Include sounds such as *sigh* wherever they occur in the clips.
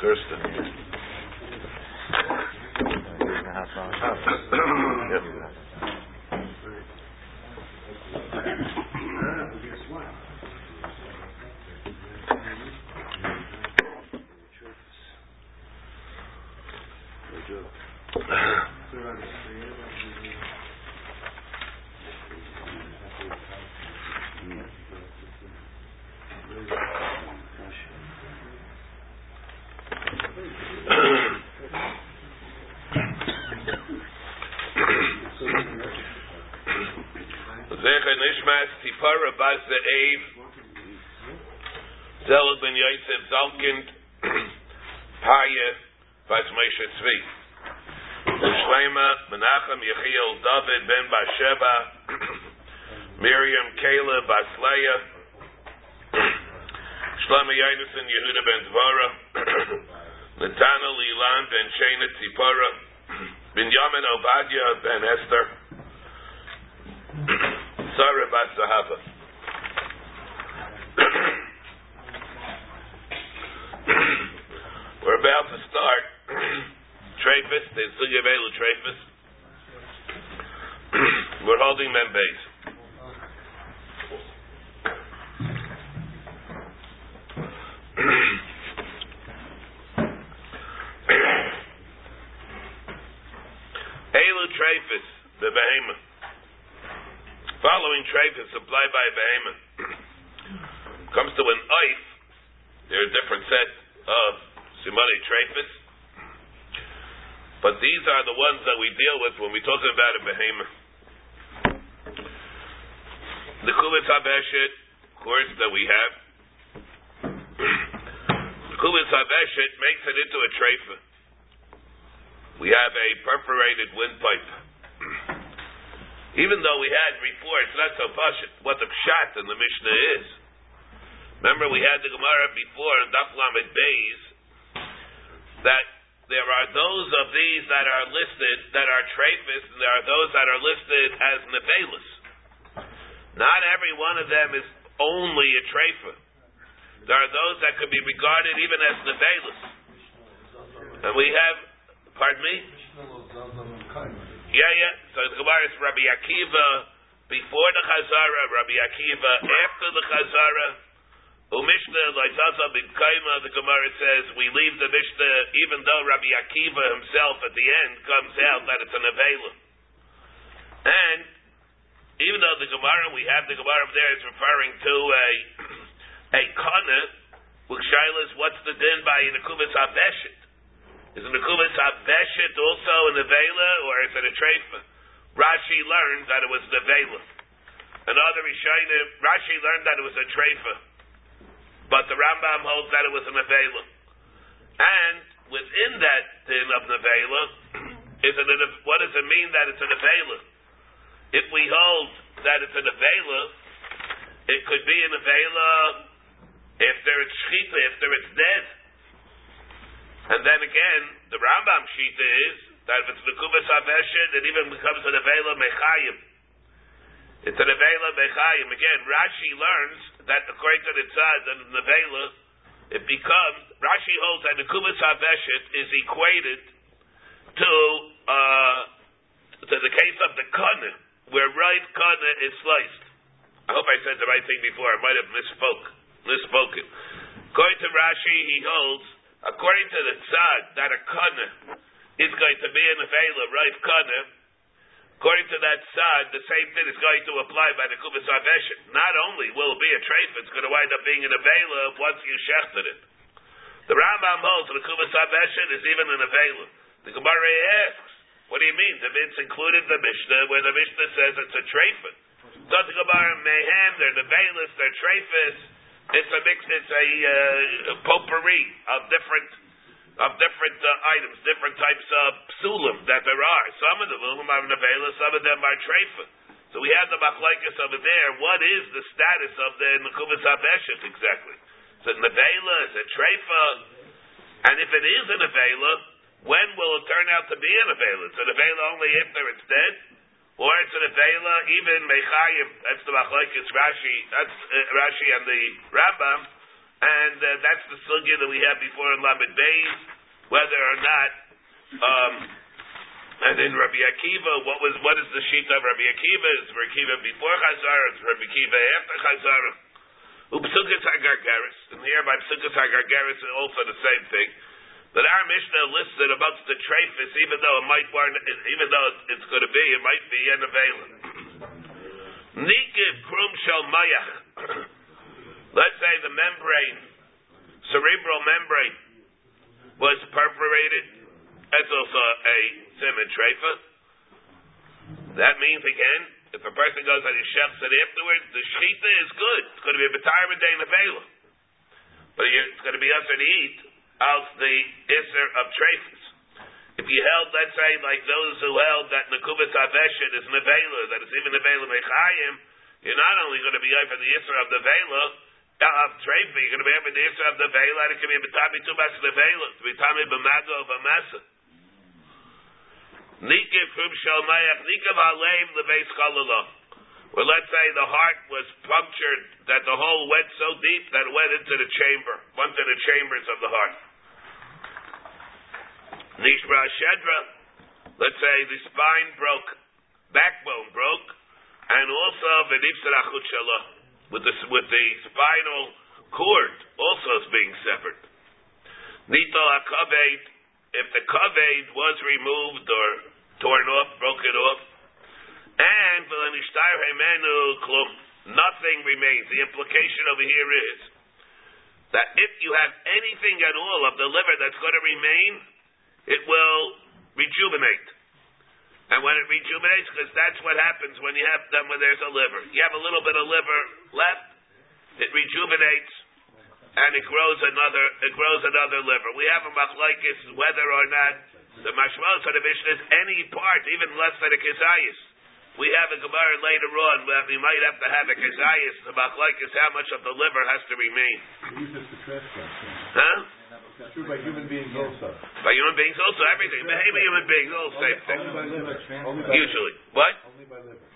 Kirsten. Tipara Bas Ze'ev Zelag Ben Yosef Zalkind *clears throat* Paya Bas Moshe Tzvi. Shlema Menachem Yechiel David Ben Basheba *clears throat* Miriam Kayla Bas Leah *clears throat* Shlema Yonason Yehuda Ben Dvara Netana Lilan Ben Shena Tzipara Binyamin Obadiah Ben Esther Sarah Bas Zahava. We're about to start Trefus, the Sugya Velu Trefus. We're holding Mem Beis. Elu Trefus, the behemoth. Following is supplied by a behemoth. *clears throat* Comes to an oif, there are different sets of simone treifus, but these are the ones that we deal with when we talk about a behemoth. The kulis habeshet course that we have. *clears throat* the kulis habeshet makes it into a treifa. We have a perforated windpipe. Even though we had reports, not so pashit, what the pshat in the Mishnah is. Remember, we had the Gemara before in Daf Lamed Beis that there are those of these that are listed that are trefis, and there are those that are listed as nevelis. Not every one of them is only a trefa. There are those that could be regarded even as nevelis. And we have, pardon me? Yeah, yeah. So the Gemara is Rabbi Akiva before the Chazara, Rabbi Akiva after the Chazara. Umishna Laizaza B'Kaima, the Gemara says, we leave the Mishnah even though Rabbi Akiva himself at the end comes out that it's an Avela. And even though the Gemara, we have the Gemara there is referring to a *clears throat* a Kana, which Shailas, what's the din by the Kuvis Aveshet? Is the Mekumas Habeshet also in the Vela, or is it a Treifa? Rashi learned that it was the Vela. Another Rishonim, Rashi learned that it was a Treifa. But the Rambam holds that it was a Nevela. And within that din of Nevela, *clears throat* is it a, what does it mean that it's a Nevela? If we hold that it's a Nevela, it could be a Nevela if there is Shchita, if there is dead. And then again, the Rambam Shita is that if it's Nekubas Aveshet, it even becomes an Avela Mechayim. It's an Avela Mechayim. Again, Rashi learns that according to the Tzad and the Avela, it becomes, Rashi holds that Nekubas Aveshet is equated to, uh, to the case of the Kana, where right Kana is sliced. I hope I said the right thing before. I might have misspoke, misspoken. According to Rashi, he holds according to the tzad, that a kana is going to be an avela, right kana, according to that tzad, the same thing is going to apply by the kubas aveshet. Not only will it be a treif, it's going to wind up being an avela once you shechted it. The Rambam holds the kubas aveshet is even an avela. The Gemara asks, what do you mean? If it's included the Mishnah, where the Mishnah says it's a treifin. Does the Gemara mayhem? they're the nevelis, they're treifis, it's a mix. It's a uh, potpourri of different of different uh, items, different types of psulim that there are. Some of them are nevela, some of them are treifa. So we have the machlekes over there. What is the status of the nekuvas habeshet exactly? Is it nevela? Is it treifa? And if it is a nevela, when will it turn out to be a nevela? It's a nevela only after it's dead. Or it's an Avela, even Mechayim, that's the Machlekes Rashi, that's uh, Rashi and the Rambam, and uh, that's the sugya that we had before in Lamed Beis, whether or not. Um, and in Rabbi Akiva, what was what is the sheet of Rabbi Akiva? Is Rabbi Akiva before Chazara? Is Rabbi Akiva after Chazara? Upsukas Hagargaris, and here by Psukas Hagargaris is also the same thing. But our Mishnah lists it amongst the trefis, even though it might even though it's going to be, it might be unavailable. Nikiv krum shel mayach. *coughs* Let's say the membrane, cerebral membrane, was perforated. That's also a simon trefa. That means again, if a person goes on his chefs and afterwards, the shita is good. It's going to be a retirement day in Avela. But it's going to be usher to eat out the isser of trefus. If you held, let's say, like those who held that Nakubas Aveshet is Nevela, that it's even Nevela Mechayim, you're not only going to be over the isser of the Vela, of trefa, you're going to be over the isser of the Vela, and it can be Betami Tubas Nevela, to be Tami B'mago of a Mesa. Nikiv from Shalmayach, Nikiv Aleim Lebeis Chalala. Well, let's say the heart was punctured, that the hole went so deep that it went into the chamber, went to the chambers of the heart. Nishra Shedra, let's say the spine broke, backbone broke, and also Venipsarachut Shalah, with the, with the spinal cord also is being severed. Nito HaKaved, if the kaved was removed or torn off, broken off, and nothing remains. The implication over here is that if you have anything at all of the liver that's going to remain, it will rejuvenate. And when it rejuvenates, because that's what happens when you have them when there's a liver. You have a little bit of liver left, it rejuvenates, and it grows another it grows another liver. We have a machlaikis whether or not the mashmalos of the Mishnah is any part, even less than a kizayis. We have a Gemara later on where we might have to have a kizayis. The machlaikis how much of the liver has to remain. Huh? True by human beings also. By human beings also, everything. Behavior human beings, all the same thing. Only by liver. Usually. What? Only by liver.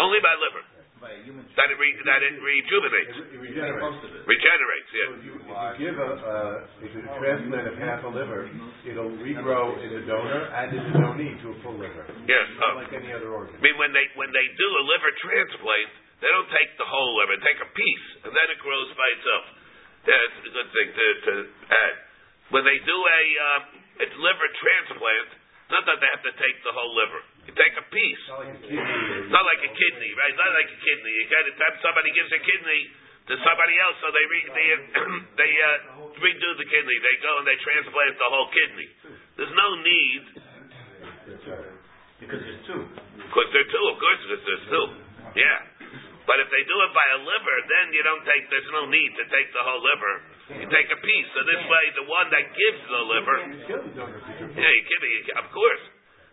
Only by liver by a human that it re, that it rejuvenates, it, it regenerates. most of it. regenerates. Yeah. So if you, if you give a, uh, if you transplant of half a liver, it'll regrow in the donor and in the donee to a full liver. Yes. Not Oh. like any other organ. I mean, when they when they do a liver transplant, they don't take the whole liver; they take a piece, and then it grows by itself. That's a good thing to, to add. When they do a uh, it's liver transplant, it's not that they have to take the whole liver. You take a piece. It's not like a kidney. It's not like a kidney, right? It's not like a kidney. You got to time somebody gives a kidney to somebody else, so they re, they *clears throat* they uh, redo the kidney. They go and they transplant the whole kidney. There's no need Because there's two. because there are two, of course, because there's two. Yeah, but if they do it by a liver, then you don't take. There's no need to take the whole liver. You take a piece. So this way, the one that gives the liver, You kill the donor because yeah, you kidding? You, of course.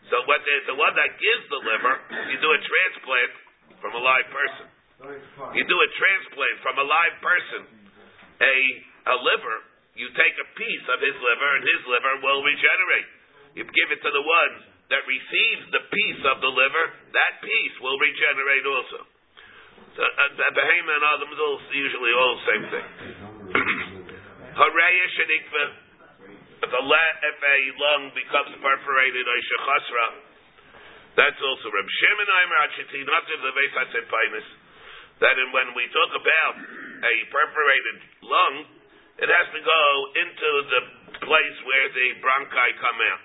So what the, the one that gives the liver, you do a transplant from a live person. You do a transplant from a live person, a a liver. You take a piece of his liver, and his liver will regenerate. You give it to the one that receives the piece of the liver. That piece will regenerate also. So, uh, the behemoth and Adam is all usually all the same thing. *clears throat* Hareya shenikva. If a, la- if a lung becomes perforated, or shechasra, that's also Reb Shimon Aimer Achitinativ the Vesatipinus. That in, when we talk about a perforated lung, it has to go into the place where the bronchi come out.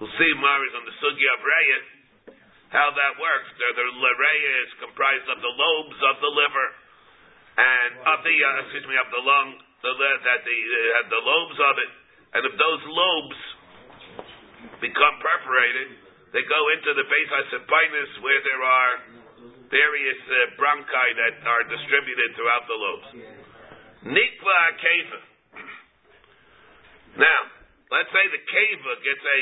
We'll see Maris on the Sugya of Reya, how that works. The, the Reya is comprised of the lobes of the liver and of the uh, excuse me of the lung, the that uh, the lobes of it, and if those lobes become perforated, they go into the base sepinus where there are various uh, bronchi that are distributed throughout the lobes. Nikva keva. Now, let's say the keva gets a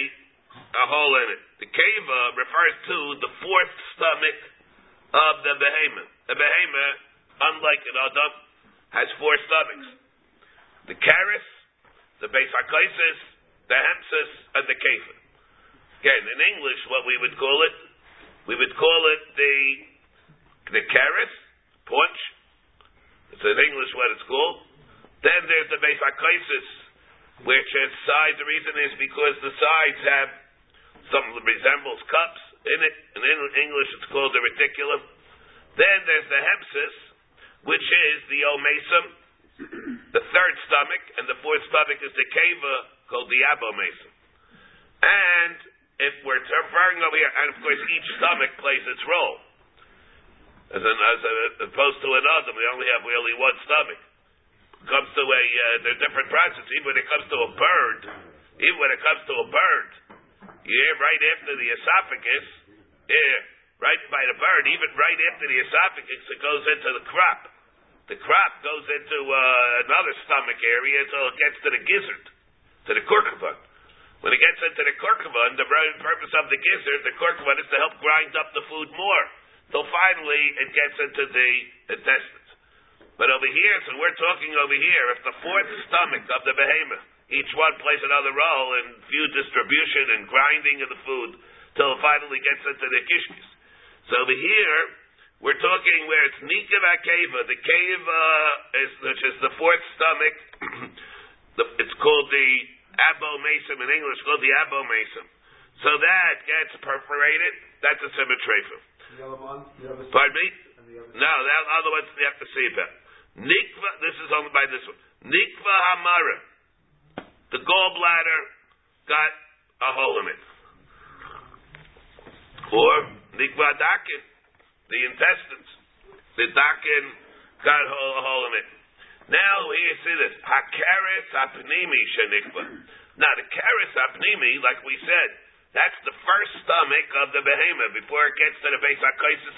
a hole in it. The keva refers to the fourth stomach of the behemoth. The behemoth, unlike an adam, has four stomachs. The caris, the basarchosis, the hempsis, and the keva. Again, in English, what we would call it, we would call it the the caris, paunch. It's in English what it's called. Then there's the Beis HaKaisis, which has sides. The reason is because the sides have some resembles cups in it. And In English, it's called the reticulum. Then there's the hempsis, which is the omasum, the third stomach, and the fourth stomach is the keva, called the abomasum. And if we're referring over here, and of course each stomach plays its role. As, an, as, a, as opposed to another, we only have really one stomach. It comes to a, uh, there are different processes. Even when it comes to a bird, even when it comes to a bird, hear right after the esophagus, yeah, right by the bird, even right after the esophagus, it goes into the crop. The crop goes into uh, another stomach area until it gets to the gizzard, to the kurkuma. When it gets into the kurkuma, the very purpose of the gizzard, the kurkuma is to help grind up the food more. Till finally it gets into the intestines. But over here, so we're talking over here, if the fourth stomach of the behemoth, each one plays another role in food distribution and grinding of the food, till it finally gets into the kishkis. So over here, we're talking where it's Nikav Akeva. Uh, the Keva uh, is, which is the fourth stomach. *clears throat* it's called the Abo Mason in English, called the abomasum. So that gets perforated. That's a symmetry. Pardon me? No, that other ones you have to see about. Nikva, this is only by this one. Nikva Hamara. The gallbladder got a hole in it. Or Nikva Dakin, the intestines. The Dakin got a hole, in it. Now here see this. Hakaris apnimi shenikva. Now the karis apnimi, like we said, that's the first stomach of the behemoth before it gets to the base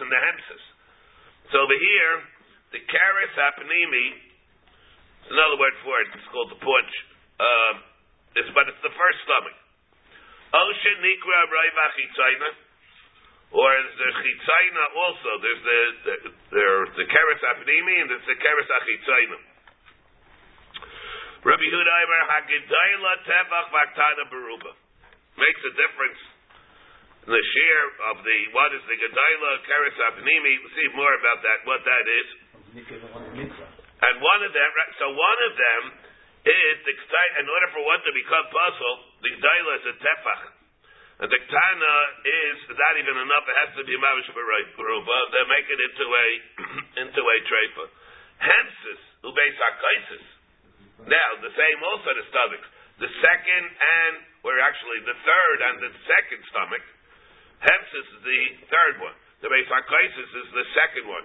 and the hempsis. So over here, the karis apnimi, another word for it, it's called the punch. Um, it's, but it's the first stomach. Oshen nikra raivachitzayna. Or the chitzayna also. There's the the, the keres apnimi and there's the keres achitzayna. Rabbi Huda Eimer Hagedayla Tevach Vaktana Baruba makes a difference in the share of the what is the Gedayla Keres Apnimi. We'll see more about that. What that is. And one of them, so one of them is the in order for one to become puzzle, the Gedayla is a tefach. And the Tana is not even enough. It has to be Mavish Baruba. They make it into a *clears throat* into a trefa. Hensis ubeis hakaisis. Now the same also the stomach. The second and or actually the third and the second stomach. Hempsis is the third one. The Beisarkaisis is the second one.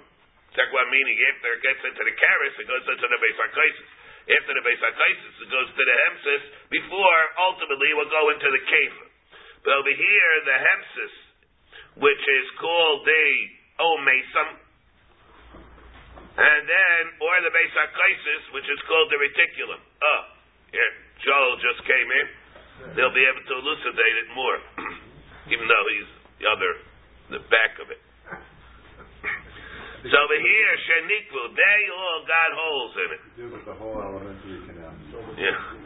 Second one meaning after it gets into the Karis, it goes into the Beisarkaisis. After the Beisarkaisis, it goes to the Hempsis before ultimately it will go into the Kefa. But over here, the Hempsis, which is called the Omasum, and then, or the Beisarkaisis, which is called the Reticulum. Oh, here, Joel just came in they'll be able to elucidate it more, *clears throat* even though he's the other, the back of it. So over here, Shenikvu, they all got holes in it. the whole alimentary canal. Yeah.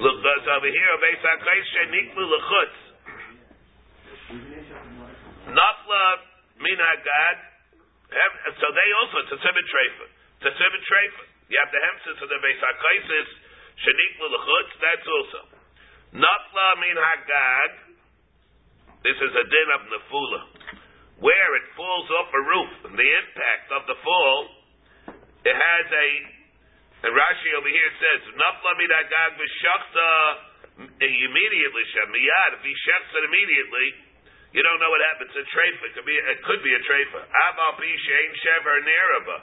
Look, us over here, based on Kais Shenikvu Lechutz. Nafla Minagad. So they also, it's a Sibit Trefa. It's a Sibit Trefa. You have the Hemsis of the Beis HaKaisis, Shenikvu Lechutz, that's also. Nafla min hagag. This is a din of nefula, where it falls off a roof. And the impact of the fall, it has a. And Rashi over here says, Nafla min hagag v'shachta immediately shemiyad. If he shechs it immediately, you don't know what happens. A treifa it could be. It could be a treifa. Aval pi shever neraba.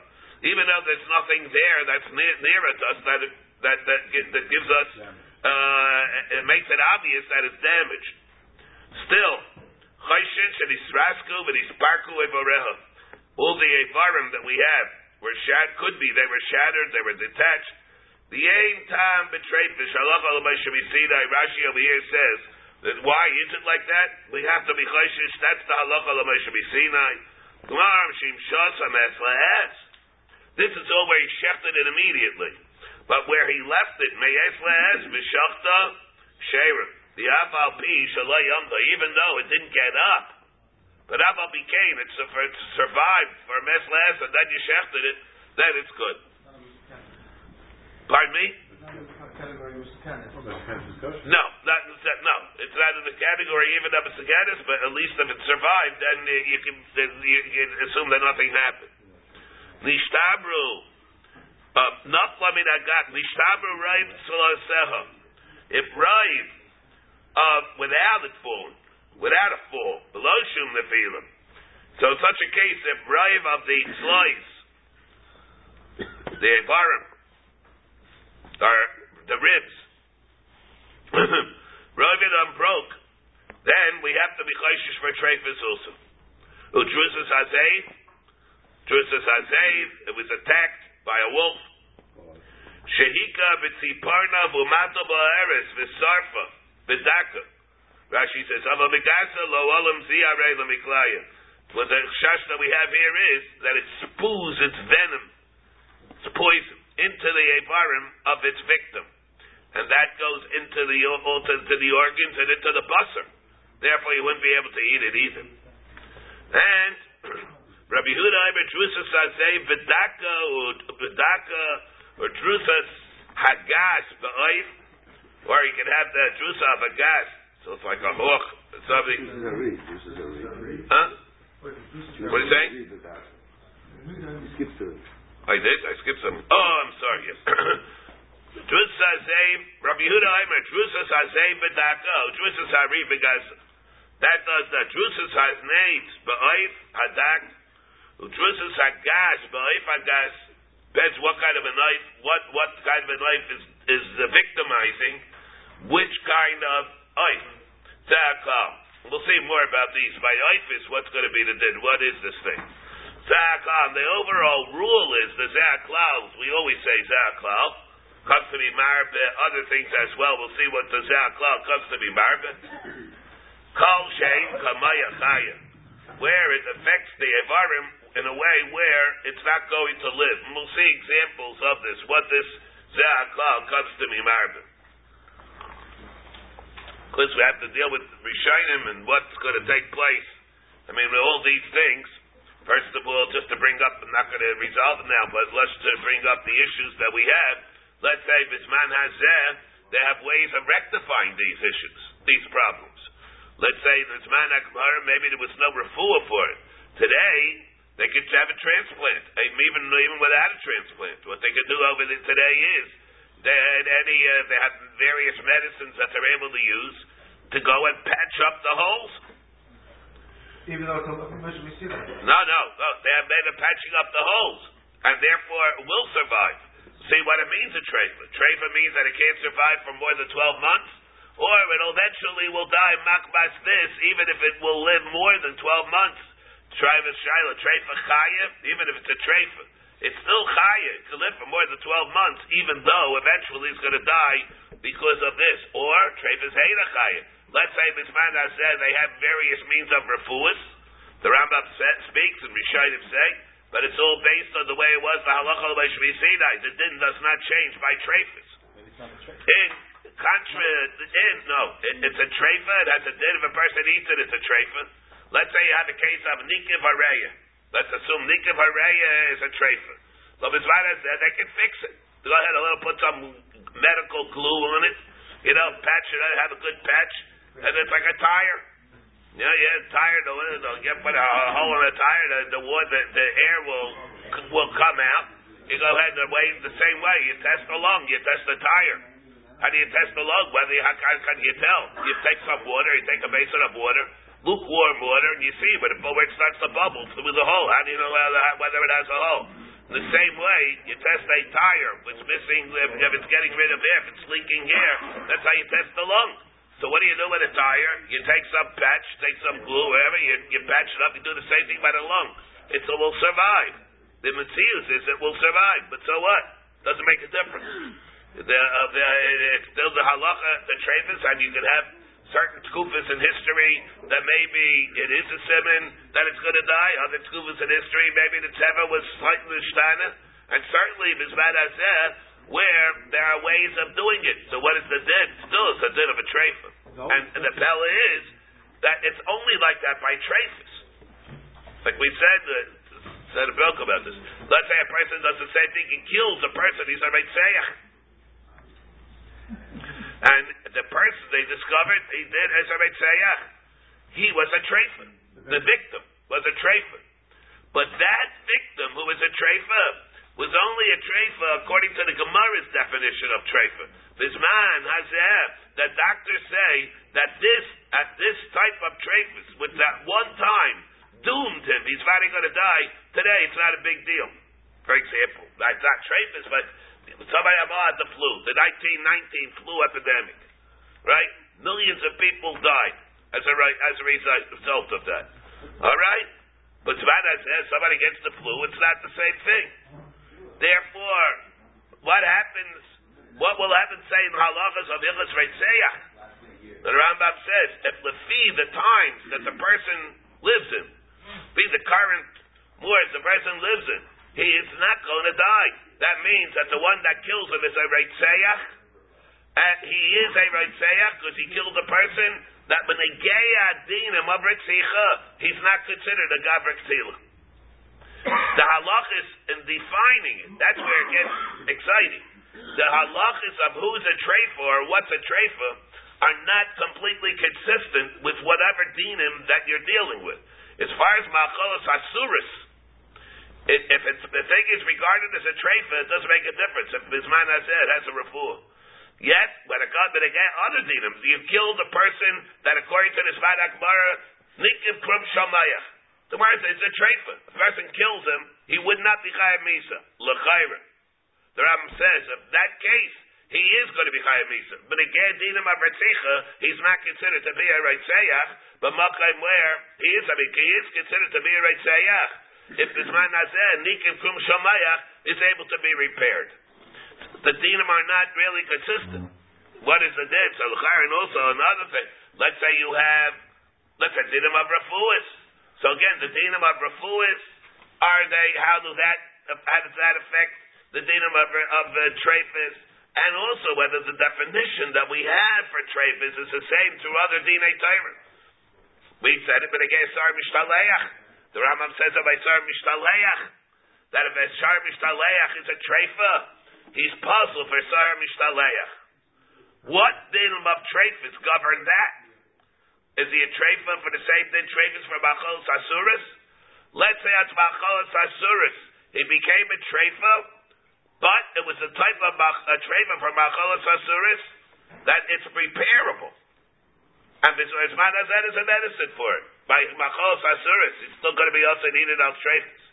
Even though there's nothing there that's near, near us that that that, that gives us uh, it makes it obvious that it's damaged. Still, chayshin shenisrasku v'nisparku evoreha. All the evarim that we have were shat could be they were shattered, they were detached. The aim time betrayed the shalach al Rashi over here says that why is it like that? We have to be chayshish. That's the halacha al Sinai. This is all where he shechted it immediately. But where he left it, b'shachta sherim. The aval pi even though it didn't get up. But aval became, it survived for mes le'ez, and then you shechted it, then it's good. Pardon me? No, not no. It's not in the category even of a saganis, but at least if it survived, then you can, you can assume that nothing happened. Nishtabru, nafla min agat. Nishtabru raiv. If raiv uh, without it falling, without a fall, below shum nefilim. So in such a case, if raiv of the slice, the barim, or the ribs, *coughs* raiv it broke, then we have to be chayshish for treifis also. Utrusas hazev, trusas hazev, it was attacked by a wolf. Shehika b'tziparna v'umato ba'eres v'sarfa v'daka. Rashi says, lo olam ziyarei l'miklaya. What the shash that we have here is that it spews its venom, its poison, into the avarim of its victim. And that goes into the, into the organs and into the busser. Therefore, you wouldn't be able to eat it either. And *clears throat* Rabbi Huda Iber Drusas say Bedaka or Bedaka or Drusas Hagas Ba'oif, or you can have the Drusa of a gas. So it's like a hook. Something. This is a reed. This is a reed. Huh? What are you saying? Skip. I did. I skipped some. Oh, I'm sorry. *coughs* Yes. Drusa say Rabbi Huda Iber Drusas Hazei Bedaka. Drusas Hari because that does the Drusas Hazneit Ba'oif Hadak. Utrusas hagas, ba'if hagas, depends what kind of a knife, what, what kind of a knife is, is uh, victimizing, which kind of knife. Za'akal. Um, we'll see more about these. By ifis, what's going to be the din? What is this thing? Za'akal. Um, the overall rule is the za'aklal. We always say za'aklal. Comes to be marbe, other things as well. We'll see what the za'aklal comes to be marbe. Kal shein kamaya chaya. Where it affects the evarim in a way where it's not going to live. And we'll see examples of this, what this Ze'aklal comes to me marbe. Because we have to deal with Rishonim and what's going to take place. I mean, with all these things, first of all, just to bring up, I'm not going to resolve it now, but let's to bring up the issues that we have. Let's say Bisman has there, they have ways of rectifying these issues, these problems. Let's say Bisman Akbar, maybe there was no refuah for it. Today, they could have a transplant, even even without a transplant. What they could do over there today is they any uh, they have various medicines that they're able to use to go and patch up the holes. Even though it's a we see that. No, no, no. They have made a patching up the holes, and therefore will survive. See what it means a treifa. Treifa means that it can't survive for more than twelve months, or it eventually will die makbas this, even if it will live more than twelve months. Travis Shaila, Treifa Chaya, even if it's a Treifa, it's still Chaya. Can live for more than 12 months, even though eventually it's going to die because of this. Or Treifa's Heina Chaya. Let's say Bisman said they have various means of refuahs. The Rambam speaks and Rishayim say, but it's all based on the way it was the halacha by Shvi Sinai. The din does not change by treifas. In contra, in no, it, it's a treifa. It has a din. If a person eats it, it's a treifa. Let's say you have a case of Nikiv Hareya. Let's assume Nikiv Hareya is a treifa. So Bismana said they can fix it. Go ahead a little, put some medical glue on it. You know, patch it, have a good patch. And it's like a tire. Know, yeah, tire, the, the, you put a, a hole in the tire, the, the, the, the air will, will come out. You go ahead and wait the same way. You test the lung, you test the tire. How do you test the lung? Whether you, how can you tell? You take some water, you take a basin of water, lukewarm water, and you see the, where it starts to bubble through the hole. How do you know whether it has a hole? The same way, you test a tire, it's missing, if, it's getting rid of air, if it's leaking air, that's how you test the lung. So what do you do with a tire? You take some patch, take some glue, wherever, you, you patch it up, you do the same thing by the lung. It will survive. The Matthias is it will survive, but so what? Doesn't make a difference. The, uh, the, it's still the halacha, the trevis, and you can have certain tkufas in history that maybe it is a simon that it's going to die. Other tkufas in history, maybe the teva was slightly shtana, and certainly bismad hazeh, where there are ways of doing it. So what is the din? Still, it's a din of a treifa. And, and the pella is that it's only like that by treifas. Like we said, uh, said a book about this. Let's say a person does the same thing, and kills a person, he's a Reitzayach. And the person they discovered, he did as a Reitzayach. Uh, he was a treifa. The victim was a treifa. But that victim who was a treifa was only a treifa according to the Gemara's definition of treifa. This man has that doctors say that this at this type of treifas, with that one time doomed him, he's finally going to die. Today, it's not a big deal. For example, that's not treifas, but somebody had the flu, the 1919 flu epidemic, right? Millions of people died as a as a result of that. All right, but says eh, somebody gets the flu, it's not the same thing. Therefore, what happens? What will happen? Say in halachas of Ilus Reitzeyach. The Rambam says if lefi the times that the person lives in, be the current moors the person lives in, he is not going to die. That means that the one that kills him is a Reitzeyach. And he is a Reitzeyach because he killed a person that when they gay adinim of he's not considered a Tzila. The halachis in defining it, that's where it gets exciting. The halachis of who's a treifa or what's a treifa are not completely consistent with whatever dinim that you're dealing with. As far as machalas asuris, if it's, the thing is regarded as a treifa, it doesn't make a difference. If Bisman has it, has a refuah. Yet, when it got to the other dinim, you killed a person that, according to the Svad Akbara, nikiv krum shamayach. The says it's a treifa. If a person kills him, he would not be chayav misa. L'chayra. The Rambam says, if that case, he is going to be chayav misa. But again, dinam avretzicha, he's not considered to be a reitzayach. But makayim where he is, I mean, he is considered to be a reitzayach. If this man nazeh nikiv krum shamayach is able to be repaired the dinim are not really consistent. What is the din? So and also another thing. Let's say you have, let's say dinim of refuis. So again, the dinim of refuis are they? How do that? How does that affect the dinim of of uh? And also whether the definition that we have for trefis is the same to other dinei Torah. We said it, but again, sar mishtaleach. The Rambam says about sar mishtaleach that if a sar mishtaleach is a trefa, he's puzzled for Sar Mishtaleach. What din of trefis govern that? Is he a trefa for the same thing trefis for Machol Sasuris? Let's say it's Machol Sasuris. He became a trefa, but it was a type of a trefa for Machol Sasuris that it's repairable. And this man has that as a medicine for it. By Machol Sasuris, it's still going to be also needed on trefis.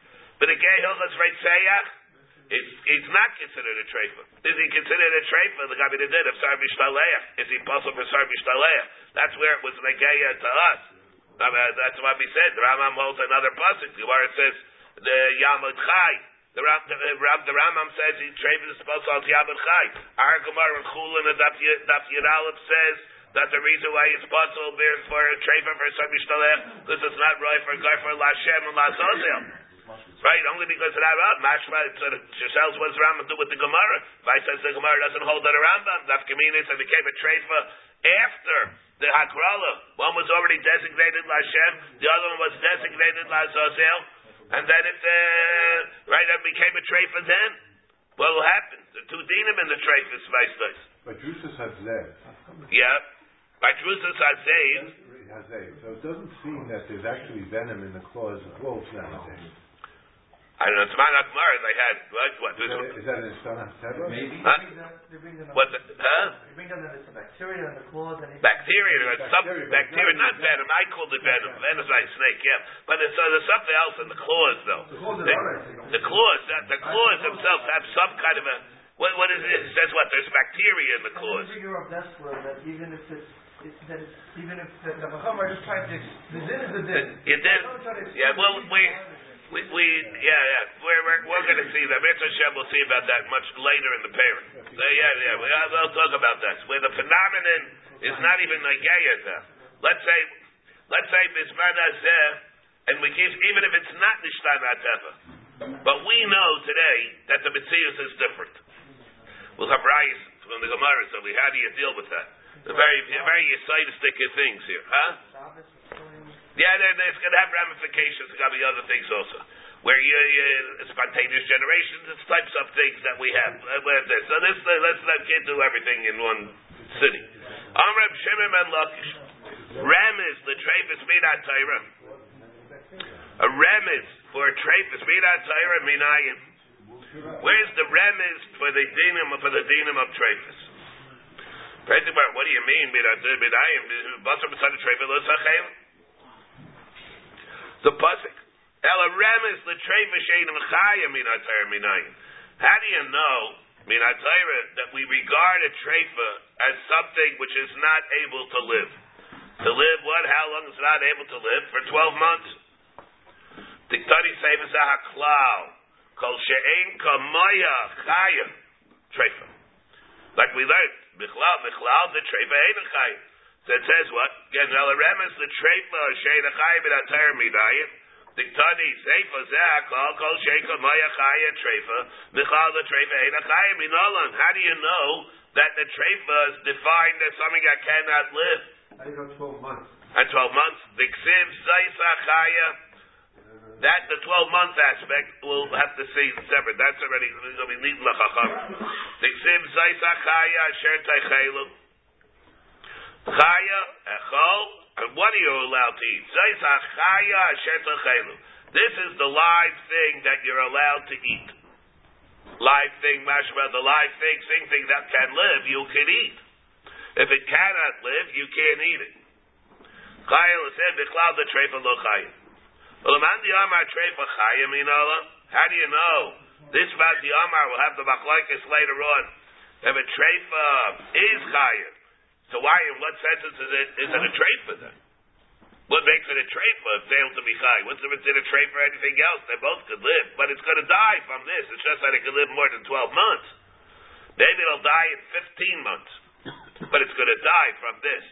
But the Gay Hilchas Reitzayach, it's, not considered a treifa. Is he considered a treifa? The Gabi did of Sar Mishtaleach. Is he possible for Sar Mishtaleach? That's where it was Negeya to us. Uh, that's what we said. The Rambam holds another pasuk where it says the Yamud Chai. The, Ram, the, uh, the Rambam says he treifa is supposed to Yamud Chai. Our Gemara and Chullin Daf Yud says that the reason why it's possible for a treifa for Sar Mishtaleach because it's not right for guy for Lashem and Lasozel. Right? Only because of that Rambam. Mashma, it sort of yourselves what does Rambam do with the Gemara? Vice says the Gemara doesn't hold that a Rambam, Nafkaminis, and became a treifa after the Hakrala. One was already designated Lashem, the other one was designated Lazazel, and then it, uh, right, it became a treifa then. What will happen? The two dinim in the treifas, vice But Drusus has Zev. Yeah. By Drusus has Zev. So it doesn't seem that there's actually venom in the claws of wolves nowadays. I don't know. It's Mount Akmar. They had what? What? Is that, is that in Stana Teva? Maybe. Huh? What? The, huh? They bring down the bacteria in the claws and bacteria. There's some Bacteria, bacteria, not not venom. I called it venom. Venom's like snake. Yeah, but there's, uh, there's something else in the claws, though. The claws are the, the claws. That, the claws themselves have some kind of a. What, what is it? That's what? There's bacteria in the claws. I figure of Dessler that even if it's, it's that it's, even if the the Chacham are just trying to the din is the din. You did? Yeah. Well, we. We, we yeah, yeah, we're, we're, we're going to see that. Mitzvah Hashem will see about that much later in the parent. So, yeah, yeah, we, will talk about that. Where the phenomenon is not even like Gayata. Let's say, let's say Bisman Azeh, and we keep, even if it's not Nishtan Ateva. But we know today that the Mitzvah is different. We'll have Rayas from the Gemara, so we, how do you deal with that? The very, very Yisaitistic things here, huh? Yeah, there's going to have ramifications. There's going to be other things also. Where you, you spontaneous generations, it's types of things that we have. Uh, so this, uh, let's not get do everything in one city. Amrab Shimon ben Lakish. Remiz the treifus midat Torah. A remiz for a treifus midat Torah minayim. Where's the remiz for the dinim for the dinim of treifus? What do you mean. The pasuk. Ela remiz the treifus sheinim chayim midat Torah minayim. How do you know minat Torah that we regard a treifa as something which is not able to live? To live what? How long is not able to live? For 12 months? Diktari Sefer Zahaklal. Kol she'en kamaya chaya. Treifa. Like we learned. Michlal, Michlal, the treifa ain't a chaya. So it says what? Again, Elaremis, the treifa, she'en a chaya minat Torah minayim. Diktani Seifa Zeh Kol Kol Sheikha Maya Chaya Treifa Michal the Treifa Ein Chaya Minolan. How do you know that the Treifa is defined as something that cannot live? You know 12 months? At 12 months, the Ksiv Zaisa Chaya. That the 12 month aspect we'll have to see separate. That's already going to be lead lachacham. The Ksiv Zaisa Chaya Asher Teichelu. Chaya Echol and what are you allowed to eat? This is the live thing that you're allowed to eat. Live thing, mashma, the live thing, same thing that can live, you can eat. If it cannot live, you can't eat it. Chayil said, "Bichlal the treifa lo chayim." How do you know? This about the amar will have the machlokes later on. If a treifa is chayim, so why, in what sense is it, is it a treifa then? What makes it a treifa if it's to be chai? What's the difference in a treifa or anything else? They both could live, but it's going to die from this. It's just that it could live more than 12 months. Maybe it'll die in 15 months, but it's going to die from this.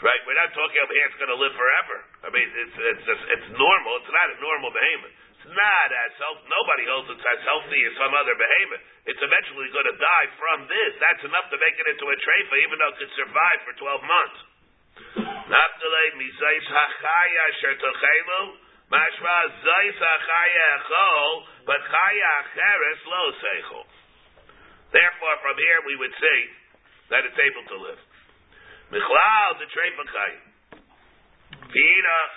Right? We're not talking about here it's going to live forever. I mean, it's, it's, just, it's normal. It's not a normal behemoth. It's not as healthy. Nobody holds it's as healthy as some other behemoth. It's eventually going to die from this. That's enough to make it into a treifa, even though it could survive for 12 months. Mashma zais hachaya echol, but chaya acheres lo seichel. Therefore, from here we would say that it's able to live. Michlal the treifa chayim. Pinach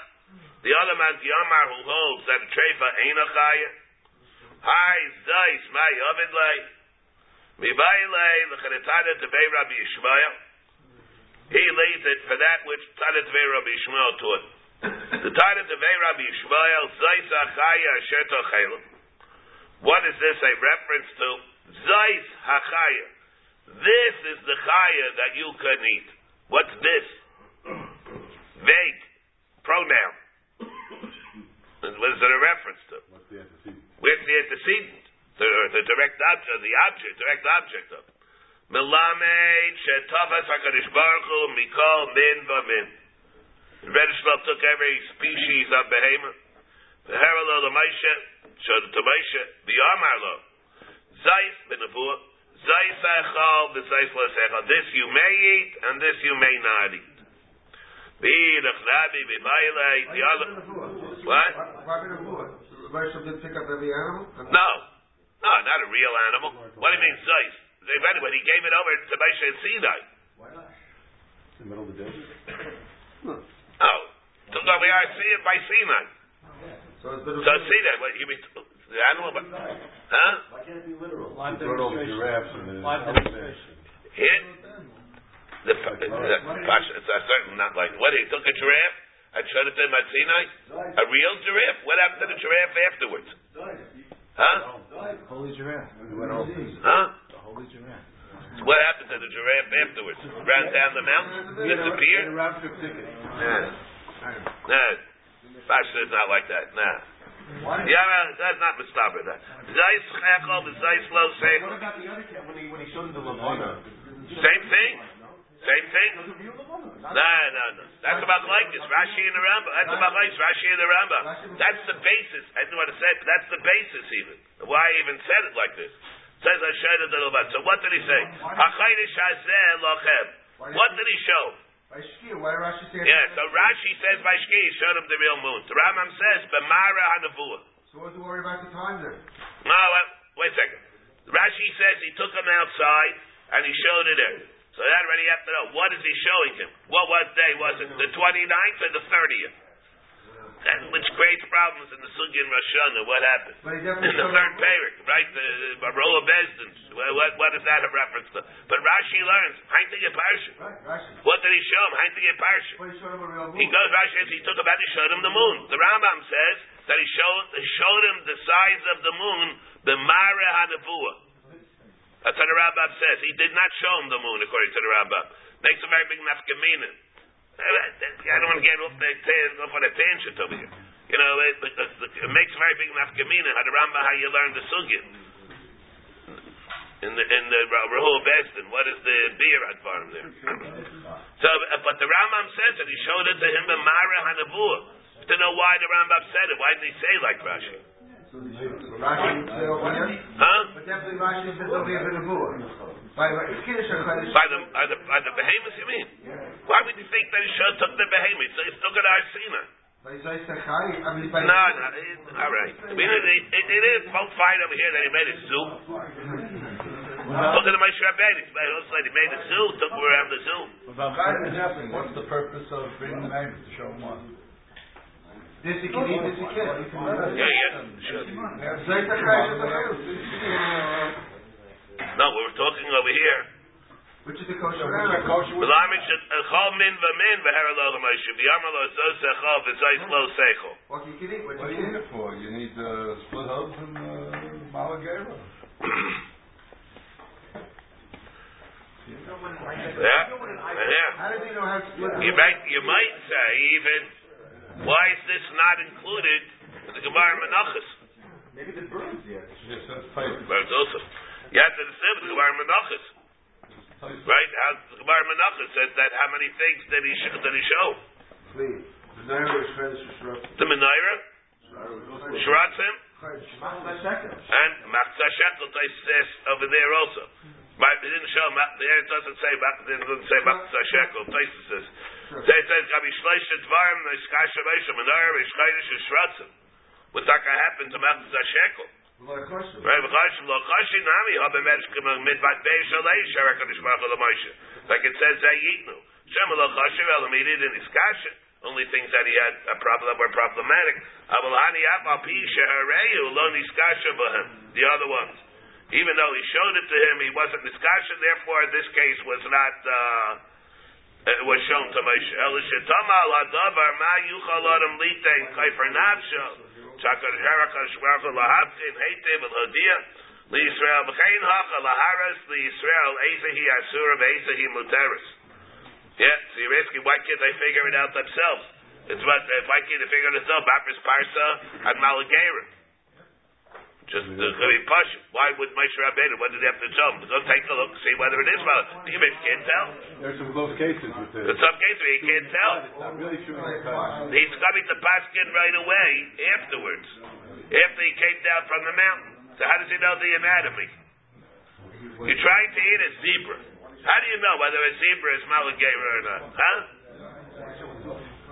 the other man, the Amar, who holds that a treifa ain't a chaya. Hi, zais, my ovid lay. Mibayle, l'chanetada to Bei Rabbi Yishmael. He lays it for that which Tadat Bei Rabbi Yishmael taught. The Tadat Bei Rabbi Yishmael, zais achaya asher tochelim. What is this a reference to? Zais hachaya. This is the chaya that you can eat. What's this? Vague. Pronoun. What is it a reference to? What's the antecedent? Where's the antecedent? The, the direct object, the object, direct object of. Melamed shetavas hakadosh baruch hu mikol min v'min. The Rebbe took every species of behemoth. The heralo the Moshe showed it to Moshe. The Amar lo zayis benevuah zayis echal v'zayis. This you may eat and this you may not eat. B'idach nabi b'maylei the other. What? Why benevuah? Moshe didn't pick up every animal? No, no, not a real animal. What do you mean zayis? When he gave it over to Moshe and Sinai. In the middle of the desert? Oh, so no, we are by Sinai. Oh, so it's So Sinai, what you mean? The animal, but, huh? Why can't it be literal? He brought over giraffes. Live demonstration. Here, the, the, the Pasha, it's a certain not like what he took a giraffe and showed it to him at Sinai. A real giraffe. What happened to the giraffe afterwards? Huh? Holy giraffe. He went home. Huh? The holy giraffe. What happened to the giraffe afterwards? Ran down the mountain, disappeared. A round. Nah, nah. Pasha is not like that. Nah. Yeah, that's not mistaber. That Zayis chechol, zayis lo seichel. What about the other cat when he when he showed him the Lavona? Same thing. Same thing. The. No, no, no. That's about like this. Rashi and the Rambam. That's about like this. Rashi and the Rambam. That's the basis. I didn't want to say it, but that's the basis even. Why I even said it like this. It says I showed it a little bit. So what did he say? Hachaydish hazeh lochem. What did he show? Shkia, why Rashi say Yeah, so Rashi says by Shki, he showed him the real moon. The Rambam says, B'mara hanavuah. So what's the worry about the time then? No, wait, wait a second. Rashi says he took him outside and he showed it in. So that already have to know. What is he showing him? What was day? Was it the 29th or the 30th? Which creates problems in the Sugi and Rosh Hashanah. What happened? In the third parak, right? The Barola Bezdin. What, what, what is that a reference to? But Rashi learns, Heintige Parsha. Right, Rashi. What did he show him? Heintige Parsha. But he goes, Rashi says he took about he showed him the moon. The Rambam says that he showed, he showed him the size of the moon, the Mara Hanavua. That's what the Rambam says. He did not show him the moon, according to the Rambam. Makes a very big nafkamina. I don't want to get off, the, off on a tangent over here. You know, it, it, it makes a very big nafkamina how the Rambam, how you learn the sugya. In the in the Rahul Bestin, what is the beer at farm there? So, uh, but the Rambam says that he showed it to him in Mara Hanavua. To know why the Rambam said it, why did he say like Rashi? Rashi said over here. Huh? But definitely Rashi says over here in the Nebuah. By the By the by the by the behemoths, you mean? Why would you think that he should took the behemoths? He took it Arsina. By Zay I mean, No, no, it, all right. I mean, it, it, it is both fine over here that he made a zoo. Look at the Moshe Rabbeinu. He made- also he made a zoo. Took him around the zoo. What's the purpose of bringing the neighbors to show them what? This he can eat, this he can. Yeah, yeah. Sure. Zay Sechai is the No, we were talking over here. Which is the kosher What's animal. the kosher with- V'lamish echol min v'min v'heralo l'Moshe v'yamar lo zo sechol v'zayis lo sechol. What you can eat, what What you do you need it for? You need uh, split hooves and uh, Malagera. *coughs* Yeah, yeah. How does he know how to split You might, you might say even, why is this not included in the Gemara Menachos? Maybe the birds, yes. Yes, that's tight. But also, have to understand the Gemara Menachos, right? How the Gemara Menachos says that how many things did he show, did he show? Please. The Naira is French Shrub. Menorah, Shiratzim, and Machzah Shekel says over there also. But it didn't show, there it doesn't say, it doesn't say Machzah Shekel, Taisus says. So it says, Gabi Shleish Dvarim, Nishkash Shabesha, Menorah, Ishchaydish, Shiratzim. What's not going to happen to Machzah Shekel? Like it says, Zayitnu. Only things that he had a problem were problematic. The other ones. Even though he showed it to him, he wasn't niskasha, therefore this case was not, uh, was shown to Moshe. Chakar Heraka Shvarcha Lahabkin Heitev Ladia Israel B'chein Hacha Laharas Israel Ezehi Asura Ezehi Muteris. Yeah, so you're asking why can't they figure it out themselves? It's what uh, why can't figure it themselves? Bapris Parsa and Malagera. Just could be push. Why would Moshe Rabbeinu? What did he have to tell him? Go take a look, see whether it is Mal. You can't tell. There's some close cases with In this. some cases, you can't tell. Really sure it's kind He's coming to Paskin right away afterwards, after he came down from the mountain. So how does he know the anatomy? You're trying to eat a zebra. How do you know whether a zebra is Malagera or not? Huh?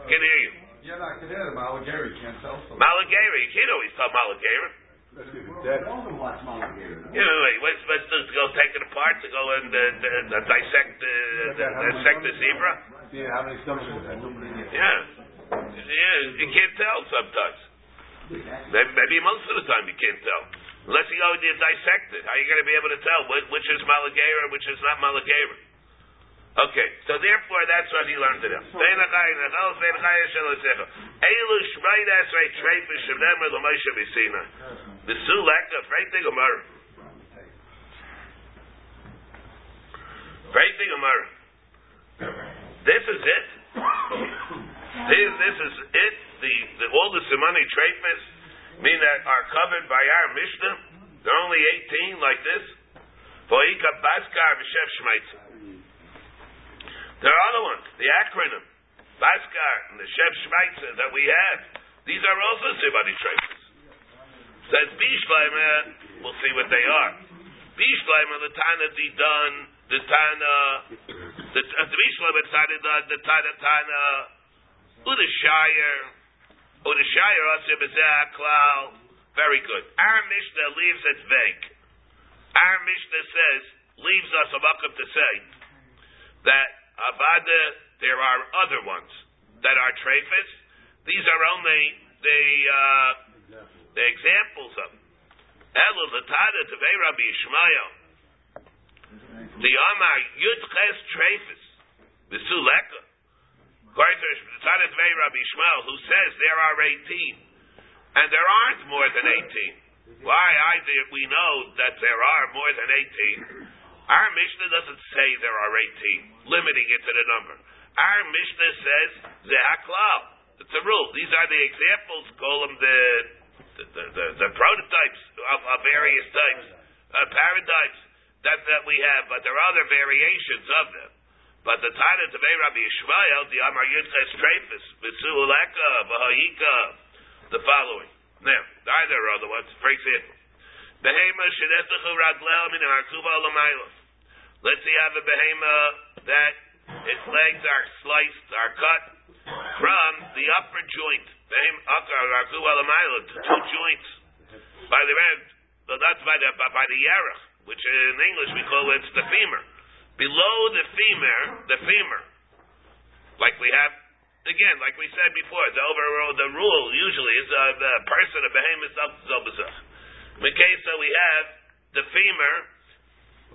Can hear you. Yeah, I can hear them. Malagera, you can't tell. Malagera. You can't always tell Malagera. Let's give it dead. You know, wait, what's supposed to do? To go take it apart, to go and uh, uh, uh, dissect, uh, uh, dissect the zebra? See how many stomachs it has. Yeah. Yeah, you can't tell sometimes. Maybe, maybe most of the time you can't tell. Unless you go and you dissect it. How are you going to be able to tell which, which is Malagera and which is not Malagera? Okay, so therefore that's what he learned *laughs* b'sina. The sulek of right thing Gemara. Thing Gemara. This is it. This, this is it. The, the all the simani treifis mean that are covered by our Mishnah. They're only eighteen like this. Baskar. There are other ones. The acronym Baskar and the Shev Shmeitza that we have. These are also simani treifis. Says Bishleimer. We'll see what they are. Bishleimer, the Tana Didan, the Tana, the, uh, the Bishleimer Tana Didan, the Tana Tana, Udashire, Udashire Asir Bezeh Klal. Very good. Our Mishnah leaves it vague. Our Mishnah says, leaves us a welcome to say, that avada there are other ones that are trefus. These are only the uh, the examples of. Elu l'tada tevei Rabbi Yishmael. The Amar Yud Ches Trefus. The Suleka. Rabbi Yishmael, who says there are 18. And there aren't more than 18. Why I we know that there are more than 18. Our Mishnah doesn't say there are 18, limiting it to the number. Our Mishnah says Zehaklal. It's a rule. These are the examples, call them the the, the, the, the prototypes of, of various types, uh, paradigms that, that we have, but there are other variations of them. But the Tana Tavei Rabbi Yishmael, the Amar Yudches Trefus, Visuuleka, Vahayika, the following. Now, either are other ones. For example, Behema Shenetechu Raglel Min Arkuva Lamaylos. Let's say you have a behema that its legs are sliced, are cut from the upper joint two joints by the end. So that's by the by the yarech, which in English we call it the femur. Below the femur, the femur, like we have again, like we said before, the overall the rule usually is uh, the person of behemoth zobazach. In the case that we have the femur,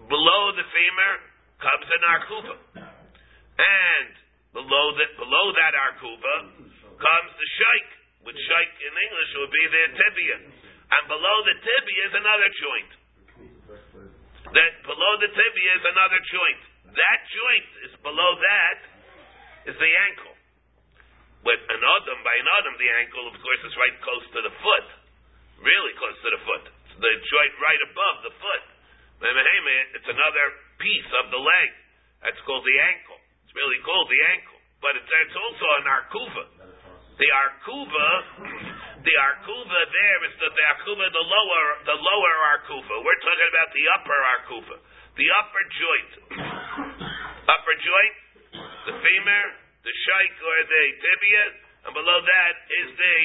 below the femur comes an arkuva, and below that below that arkuva comes the shaik, which shaik in English would be the tibia. And below the tibia is another joint. That below the tibia is another joint. That joint is below that is the ankle. With an adam, by an adam, the ankle, of course, is right close to the foot. Really close to the foot. It's the joint right above the foot. It's another piece of the leg. That's called the ankle. It's really called the ankle. But it's, it's also an arkuva. The arkuva, the arkuva there is the, the arkuva, the lower, the lower arkuva. We're talking about the upper arkuva, the upper joint, upper joint, the femur, the shaik or the tibia, and below that is the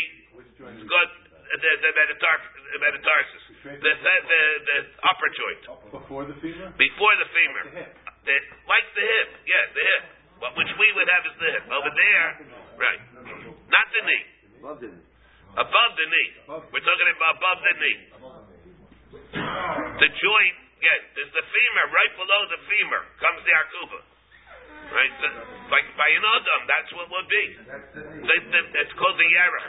got the the metatar, metatarsus, the, the the the upper joint. Before the femur. Before the femur, the hip. The, like the hip, yeah, the hip. What which we would have is the hip over there, right? Not the knee. Above the knee. Above the knee. We're talking about above the knee. The joint, yeah, there's the femur, right below the femur comes the akuba. Right? The, like by an adam, that's what would be. The, the, it's called the yerach.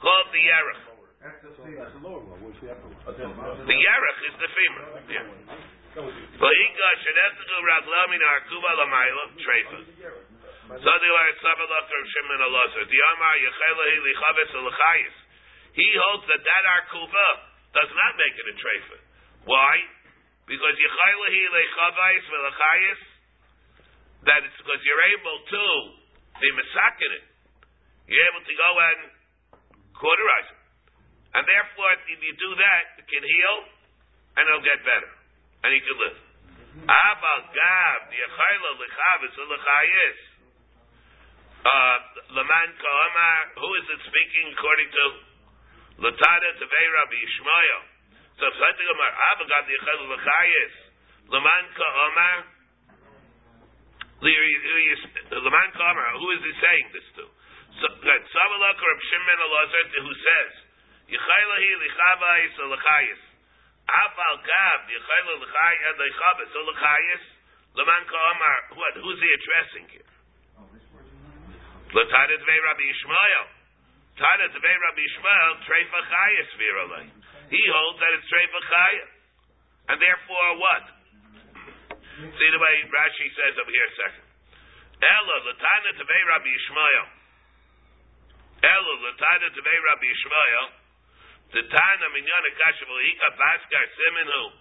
Called the yerach. That's the lower one. The upper one? The yerach is the femur. Yeah. V'hika shenetzchu raglamin akuba lamayla treifa. He holds that that arkuva does not make it a treifa. Why? Because that it's because you're able to be masakin it. You're able to go and cauterize it. And therefore, if you do that, it can heal and it'll get better. And you can live. Abal gav, the uh, Laman Kahama, who is it speaking according to? Latada Tevei Rabbi Yishmael. So if something about Abagad Yechel Lachayis, Laman Kahama, Laman Kahama, who is he saying this to? So. Samalak or Shimon Elazar, who says, Yechelahi Lichavais Lachayis. Aval Gav, Yechel Lachayis, Lachayis, Laman Kahama, what, who's he addressing here? L'tada dvei Rabbi Yishmael. Tada dvei Rabbi Yishmael, treifa chayas viralei. He holds that it's treifa chaya. And therefore what? See the way Rashi says over here a second. Ella l'tada dvei Rabbi Yishmael. Ella l'tada dvei Rabbi Yishmael. The Tana minyan akasha v'lihika baskar simenu.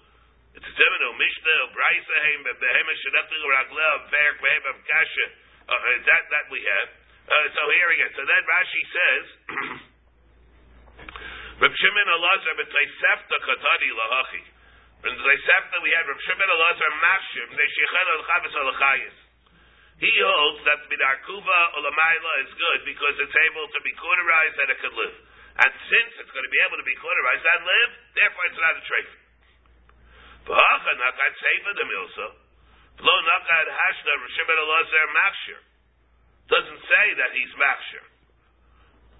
It's a simenu. Mishnah, Braisa, Heim, Behemoth, Shadachtu, Raglel, Perik, Behemoth, Kasha. That, that we have. Uh, so here again. So then Rashi says, *clears throat* Reb Shimon Elazar b'Taisefta Chatadi Lahachi. In Taisefta we had Reb Shimon Elazar Mashim Neshechel El Chavis Alachayis. He holds that Midarkuva Ulamaila is good because it's able to be cauterized and it could live. And since it's going to be able to be cauterized and live, therefore it's not a trait. Lo nakad hashna Shimon Elazar machshir. Doesn't say that he's machshir.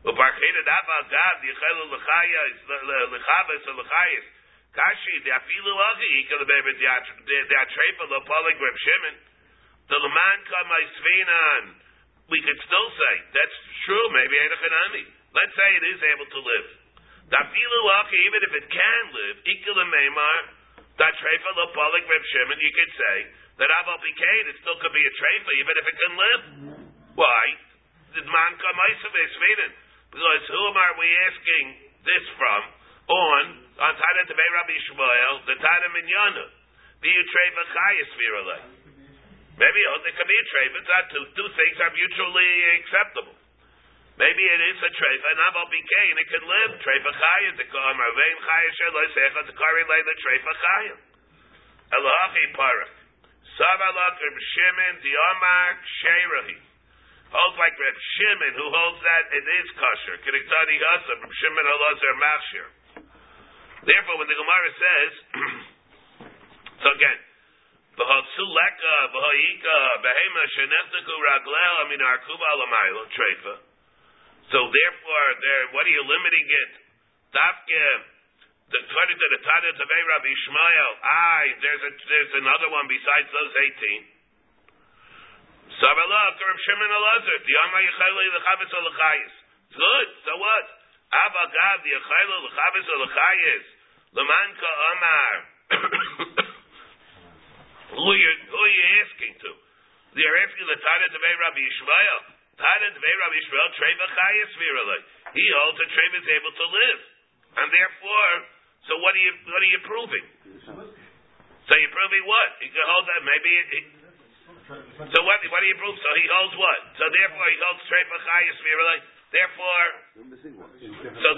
Uparcheda daval gav yichelu lechayis lechaves lechayis. Kashi the agi ikal bebe the atrepa lo polig Reb Shimon. The leman kamay sveinan. We could still say that's true. Maybe Edachanami. Let's say it is able to live. The even if it can live ikal meimar. That polig Reb Shimon. You could say that aval pikein it still could be a trefa even if it can live. Why? Did man kamay sveinan? Because whom are we asking this from? On on Tana Tevei Rabbi Shmuel, the Tana Minyana. You trade Chayas Viralei? Maybe oh, there could be a not two, two things are mutually acceptable. Maybe it is a trade, and Aval Bikain, it can live. Trade Chayas, the Koham Arvein Chayas Sheloi Secha, the Kari Lei, the trade Chayas. Elachi Parak. Savalak Reb Shimon, the Omar Sheirahi holds like Reb Shimon, who holds that it is kosher. Kiriktani Hasa, Reb Shimon Elazar Machshir. Therefore, when the Gemara says, *clears throat* so again, V'hosuleka, v'hoika, behema, shenechtaku raglel, I mean, arkuva alamaylo, treifa. So therefore, there, what are you limiting it? Dafke, the according to the Tana Tavei Rabbi Ishmael, aye, there's a, there's another one besides those eighteen. Sabalak, Shimon Elazar, the Olachayis. Good, so what? The Olachayis. Lamanka. *coughs* Who are you, asking to? The Tana Tavei Rabbi Yishmael. He holds that Treva is able to live. And therefore, so what are you, what are you proving? So you're proving what? You can hold that, maybe, it, so what? What do you prove? So he holds what? So therefore he holds straight b'chayis virulai. Therefore, so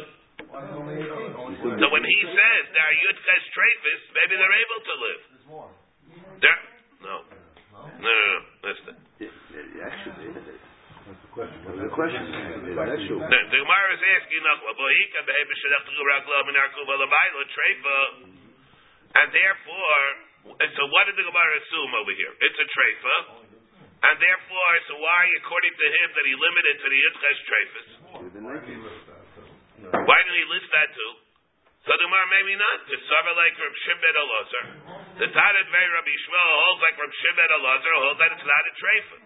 so when he says there are yudkas trefis, maybe they're able to live. There, no, no, no, no. Listen. Actually, that's the question. The question is actual. The, the Gemara is asking and therefore, and so what did the Gemara assume over here? It's a treifa, and therefore, so why, according to him, that he limited to the yudches treifas? Why didn't he list that too? So the Gemara maybe not. The Sava like Reb Shimon Elazar. The Tadat Vei Rabbi Shmuel holds like Reb Shimon Elazar holds that it's not a treifa.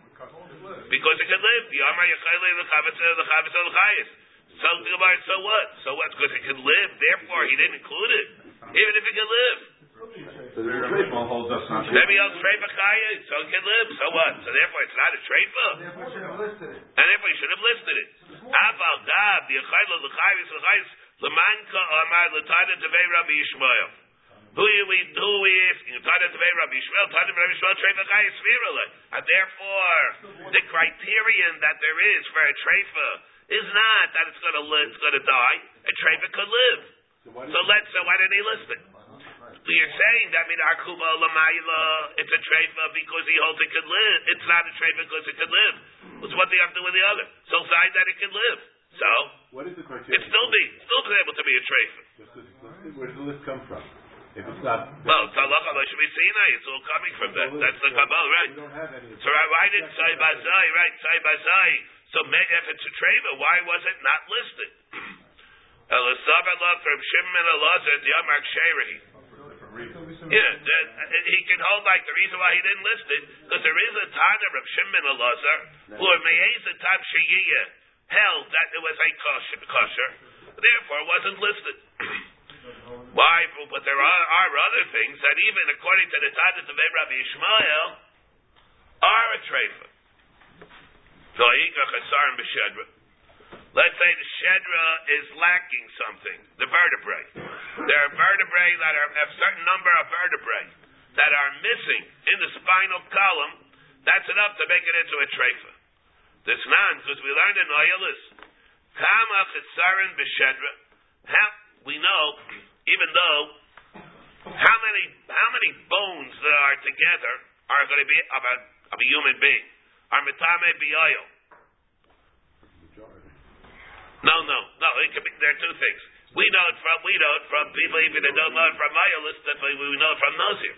Because it can live. The Amar Yechayli L'chavetz L'chavetz L'chayis. So the Gemara, so what? So what? Because it can live. Therefore, he didn't include it. Even if it can live. holds us not. Maybe else treifa chaya, so it can live. So what? So therefore, it's not a treifa. Therefore, should have listed it. And therefore, you should have listed it. Aval Gab, the Yechayla L'chayis L'chayis, L'manka Amar L'tada Tevei Rabbi Yishmael. Who are we, who are we asking? Tada Tevei Rabbi Yishmael, Tada Rabbi Yishmael, Treifa Chayis And therefore, the criterion that there is for a treifa is not that it's going to live, it's going to die. A treifa could live. So let's, so why didn't he list it? So you're saying that min arkuba lamayla, it's a treifa because he holds it could live. It's not a treifa because it could live. What's one thing have to do with the other? So side that it can live. So What is the it criteria? still be still be able to be a treifa. Just to- let's see, Where does the list come from? If it's not. Well, it's halacha. It's all coming from that. That's the kabbalah, right? We don't have any. So right, why did say bazai? Right, say bazai. So maybe if it's a treifa, why was it not listed? *clears throat* Elisabeth love from Shimon Elazar the Amar Sheri. Yeah, that, he can hold like the reason why he didn't list it because there is a Tana of Shimon Elazar who meyez a tam sheyiyah held that it was a kosher, kosher therefore it wasn't listed. *clears throat* why? But there are, are other things that even according to the Tana of Rabbi Ishmael are a treifa. Let's say the Shedra is lacking something, the vertebrae. There are vertebrae that are have a certain number of vertebrae that are missing in the spinal column. That's enough to make it into a treifa. This nan, because we learned in Oyalis, Kama Chesarin B'Shedra. We know, even though how many how many bones that are together are going to be of a of a human being are mitame b'yoil. No, no, no. It could be. There are two things. We know it from we know it from people even that don't know it from Mayalis. That we we know it from Nazir.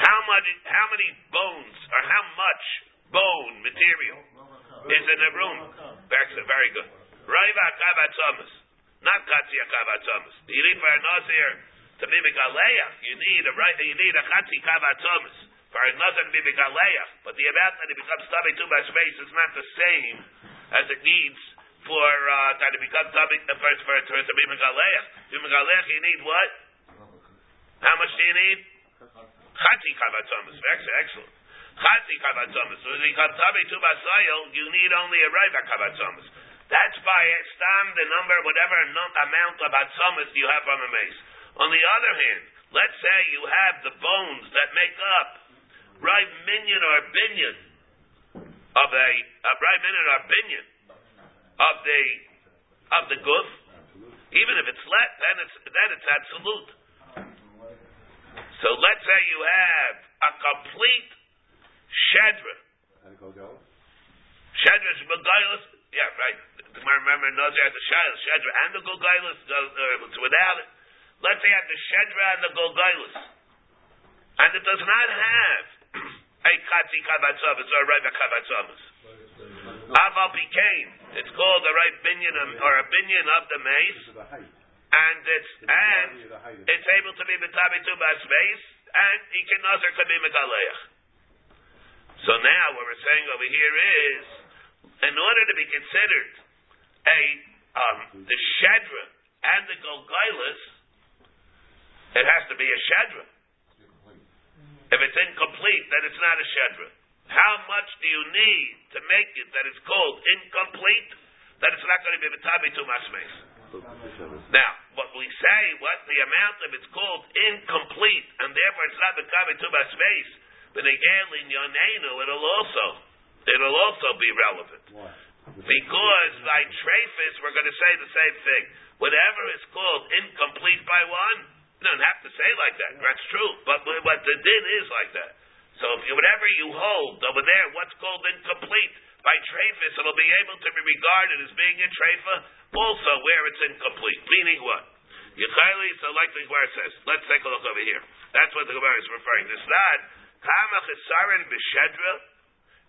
How much? How many bones or how much bone material is in a room? Very good. Raiva kavatzomas, not katzia kavatzomas. You need for a nazir to be megaleach. You need a right. You need a chatzi kavatzomas for a nazir to be megaleach. But the amount that it becomes too much space is not the same as it needs for uh, that it becomes tummy uh, for, for, for to be megaleach. To be megaleach, you need what? How much do you need? Chatzi kavatzomas. Excellent. Chatzi kavatzomas. So when you come tummy too you need only a raiva kavatzomas. That's by stam the number, whatever amount of atzomas you have from a mace. On the other hand, let's say you have the bones that make up right minion or binion of a, a right minion or binion of the of the goof. Even if it's let, then it's then it's absolute. So let's say you have a complete shedra. Shedra is Yeah, right. Remember, Nazir has the shedra and the golgailas. Uh, without it, let's say have the shedra and the golgailas, and it does not have *clears throat* a katzi kavatzavis or a raiva kavatzavis. Aval became. It's called a right binyan or a binyan of the mace, and it's and it's able to be betabi to space, and he can nazar could be megaleach. So now what we're saying over here is, in order to be considered a um, the shedra and the golgailas, it has to be a shedra. If it's incomplete, then it's not a shedra. How much do you need to make it that it's called incomplete? That it's not going to be betabi to masmes. Now, what we say, what the amount of it's called incomplete, and therefore it's not betabi to masmes, but again in yonenu, it'll also it'll also be relevant. Because by trefis, we're going to say the same thing. Whatever is called incomplete by one, you don't have to say like that. That's true. But what the din is like that. So if you, whatever you hold over there, what's called incomplete, by trefis, it'll be able to be regarded as being a trefa also where it's incomplete. Meaning what? Yechaili, so like the Gemara says, let's take a look over here. That's what the Gemara is referring to. It's not kama chesarin b'shedra,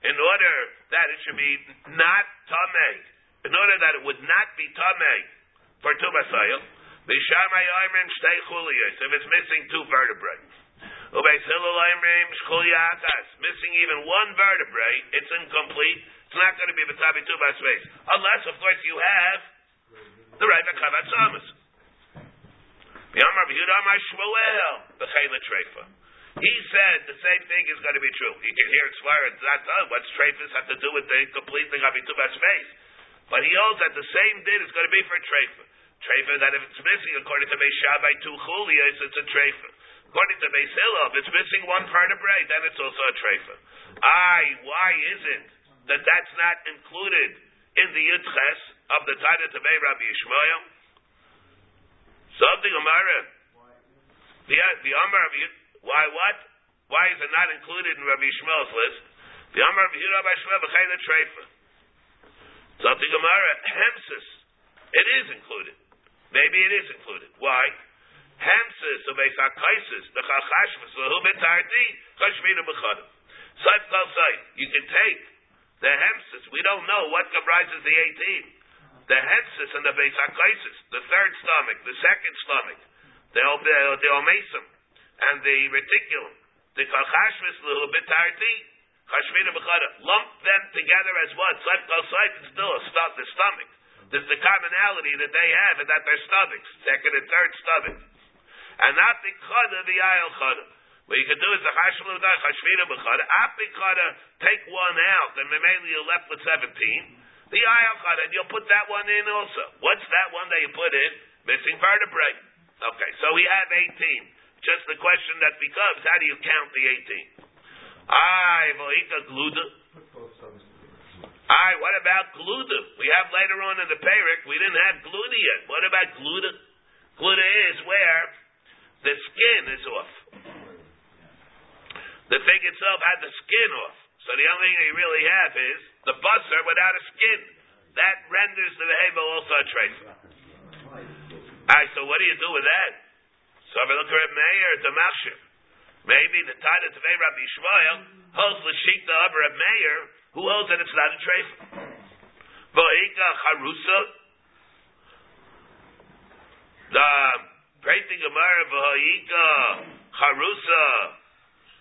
in order that it should be not tamei, in order that it would not be tamei for tumasayil, b'shamay ayrim shtei chuliyos, if it's missing two vertebrae. Ubeis hillel ayrim shchuliyakas, missing even one vertebrae, it's incomplete. It's not going to be b'tabi two space, unless, of course, you have the right kavat samas. B'yamar b'yudam Shmuel b'chayla treifa. He said the same thing is going to be true. You can hear it swear it's not done. What's treifas have to do with the complete thing of Itubas face? But he holds that the same din is going to be for treifa. Treifa that if it's missing, according to Beis Shabai two chulias, it's a treifa. According to Beis Hillel, if it's missing one part of bread, then it's also a treifa. I, why is it that that's not included in the Yudches of the Tana Tavei Rabbi Yishmael? Something Amara. The, uh, the Amar of Yud, why what? Why is it not included in Rabbi Yishmael's list? The Amar Rabbi Shmuel b'chayla treifa. Something Gemara Hemsis. It is included. Maybe it is included. Why? Hemsis of Esakaisis the Chachashvus lehu betarti chashmina b'chadim. Saif kal saif. You can take the Hemsis. We don't know what comprises the eighteen. The Hemsis and the Besakaisis, the third stomach, the second stomach, the the Omasum, and the reticulum, the Kalchashvis lehu betarti chashmina b'chada. Lump them together as what? Saif kal saif. It's still a st- the stomach. There's the commonality that they have and that their stomachs, second and third stomach. And not the chada, the ayal chada. What you can do is the chashmalu da chashmina b'chada. Api chada, take one out, and mainly you're left with seventeen. The ayal chada, and you'll put that one in also. What's that one that you put in? Missing vertebrae. Okay, so we have eighteen. Just the question that becomes, how do you count the eighteen? Ay, vohika gluda. Ay, what about gluda? We have later on in the Perik, we didn't have gluda yet. What about gluda? Gluda is where the skin is off. The thing itself had the skin off. So the only thing they really have is the busser without a skin. That renders the behavior also a trace. Alright, so what do you do with that? So if I look at Meir, Damashir. Maybe the Tana Tevei Rabbi Shmuel holds Lashikta of a mayor who holds that it's not a treifa. V'hika charusa. The Prating Gemara v'hika charusa.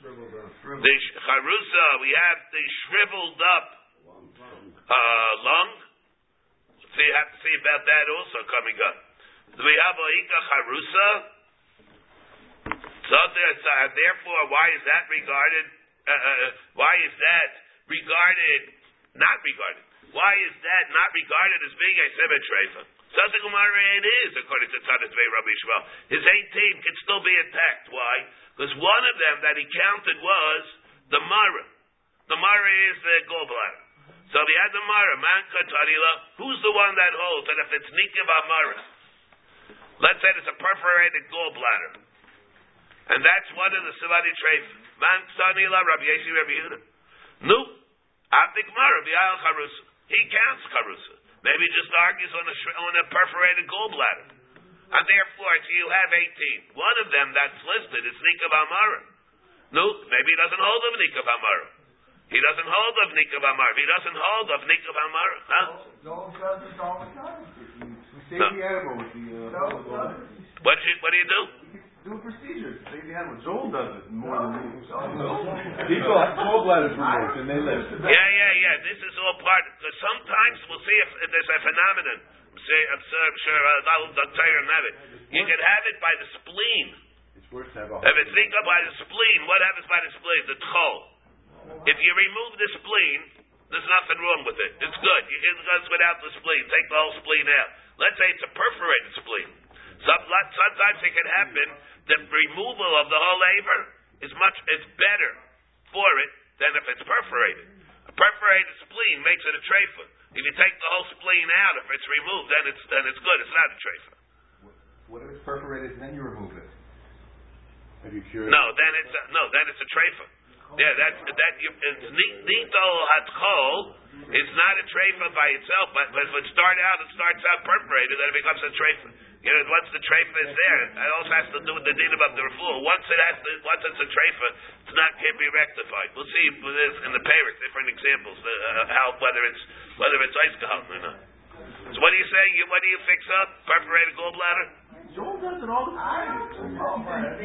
The charusa, we have the shriveled up uh, lung. So you have to see about that also coming up. We have a ika charusa? So uh, therefore, why is that regarded? Uh, uh, why is that regarded? Not regarded. Why is that not regarded as being a semet treifa? Says the Gemara, it is according to Tanis Vei Rabbi Shmuel. His 18 can still be intact. Why? Because one of them that he counted was the Mara. The Mara is the gallbladder. So the Mara, man katarila. Who's the one that holds that if it's nikiv amara, let's say it's a perforated gallbladder, and that's one of the Savadi treif. Man katarila, Rabbi Yesi, Rabbi Yehuda. No, Abdik Mara, Bial Charusa. He counts Charusa. Maybe just argues on a, on a perforated gallbladder. And therefore, so you have 18. One of them that's listed is Nikav Amara. No, maybe he doesn't hold of Nikav Amara. He doesn't hold of Nikav Amar. He doesn't hold of Nikav Amar. Huh? No. Uh, What do you, what do you do? Do a procedure. Save the animal. Joel does it more than me. People have gallbladders removed and they live. Yeah, yeah, yeah. This is all part. Because sometimes we'll see if, if there's a phenomenon. Say, I'm sure, I'm sure, uh, I'll I'll tell you have it. You can have it by the spleen. It's worse to have a If it's linked up by the spleen, what happens by the spleen? The tchol. If you remove the spleen, there's nothing wrong with it. It's good. You- It goes without the spleen. Take the whole spleen out. Let's say it's a perforated spleen. Some, sometimes it can happen. The removal of the whole aver is much. It's better for it than if it's perforated. A perforated spleen makes it a treifa. If you take the whole spleen out, if it's removed, then it's then it's good. It's not a treifa. What if it's perforated and then you remove it? Have you cured? No, then it's a, no, then it's a treifa. Yeah, that's that. You, it's ni- nito hatkol. It's not a treifa by itself, but, but if it starts out, it starts out perforated, then it becomes a treifa. You know, once the treifa is there, it also has to do with the din about the refuah. Once it has, to, once it's a treifa, it's not can't be rectified. We'll see this in the Paris different examples uh, how whether it's whether it's ice or not. So what are you saying? You, what do you fix up? Perforated gallbladder?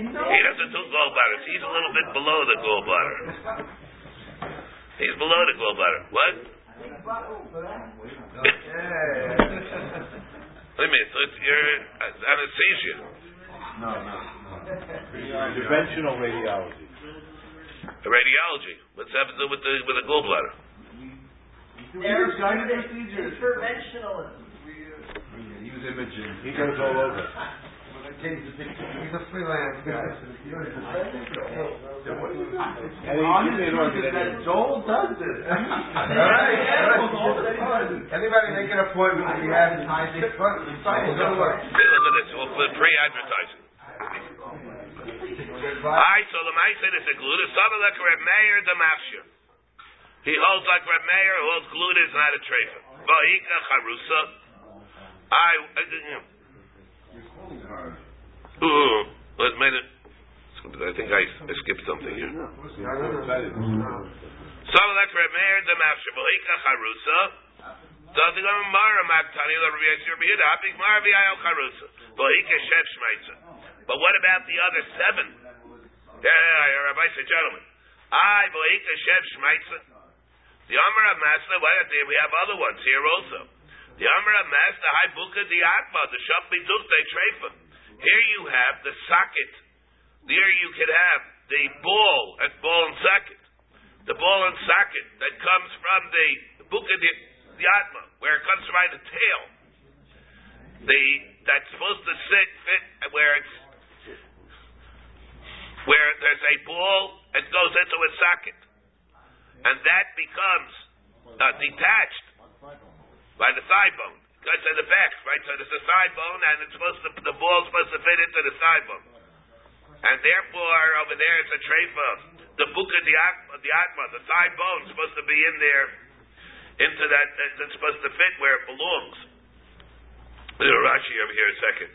He doesn't do gallbladders. He's a little bit below the gallbladder. He's below the gallbladder. What? *laughs* Wait a minute. So it's your uh, anesthesia. No, no, no. Interventional radiology. Radiology. What's that to do with the with the gallbladder? We do giant procedures. Interventionalism. Use imaging. He goes all over. He's a freelance guy. And he gives me an organ anyway. Joel does this. Anybody make an appointment if you have an ID? Hey, look at this. For pre-advertising. Alright, so the Meiser is a gluta. Some of like Reb Meir the Mafshir. He holds like Reb Meir, who holds gluta is not a trefa. Vahika charusa. I, uh, I, ooh, let's made. I think I, I skipped something here. Some like Reb Meir the Mafshir. Vahika charusa. Does the Gemara Maktani the Rabbi Yisrael Yehuda? Mara Shet Shmeitza. But what about the other seven? Yeah, Rabbi said, gentlemen. I Vahika Shet Shmeitza. The Amar Master, what we have other ones here also. The Amar Master, Hai Buka Di Atma, the Bituk De Trefa. Here you have the socket. There you could have the ball and ball and socket. The ball and socket that comes from the Buka Di the Atma, where it comes by the tail. The that's supposed to sit fit where it's where there's a ball and goes into a socket, and that becomes uh, detached by the thigh bone. Goes to the back, right? So there's a thigh bone, and it's supposed to the ball's supposed to fit into the thigh bone, and therefore over there it's a treifa. The buka the atma, the atma, the thigh bone supposed to be in there into that that's supposed to fit where it belongs. A Rashi over here a second.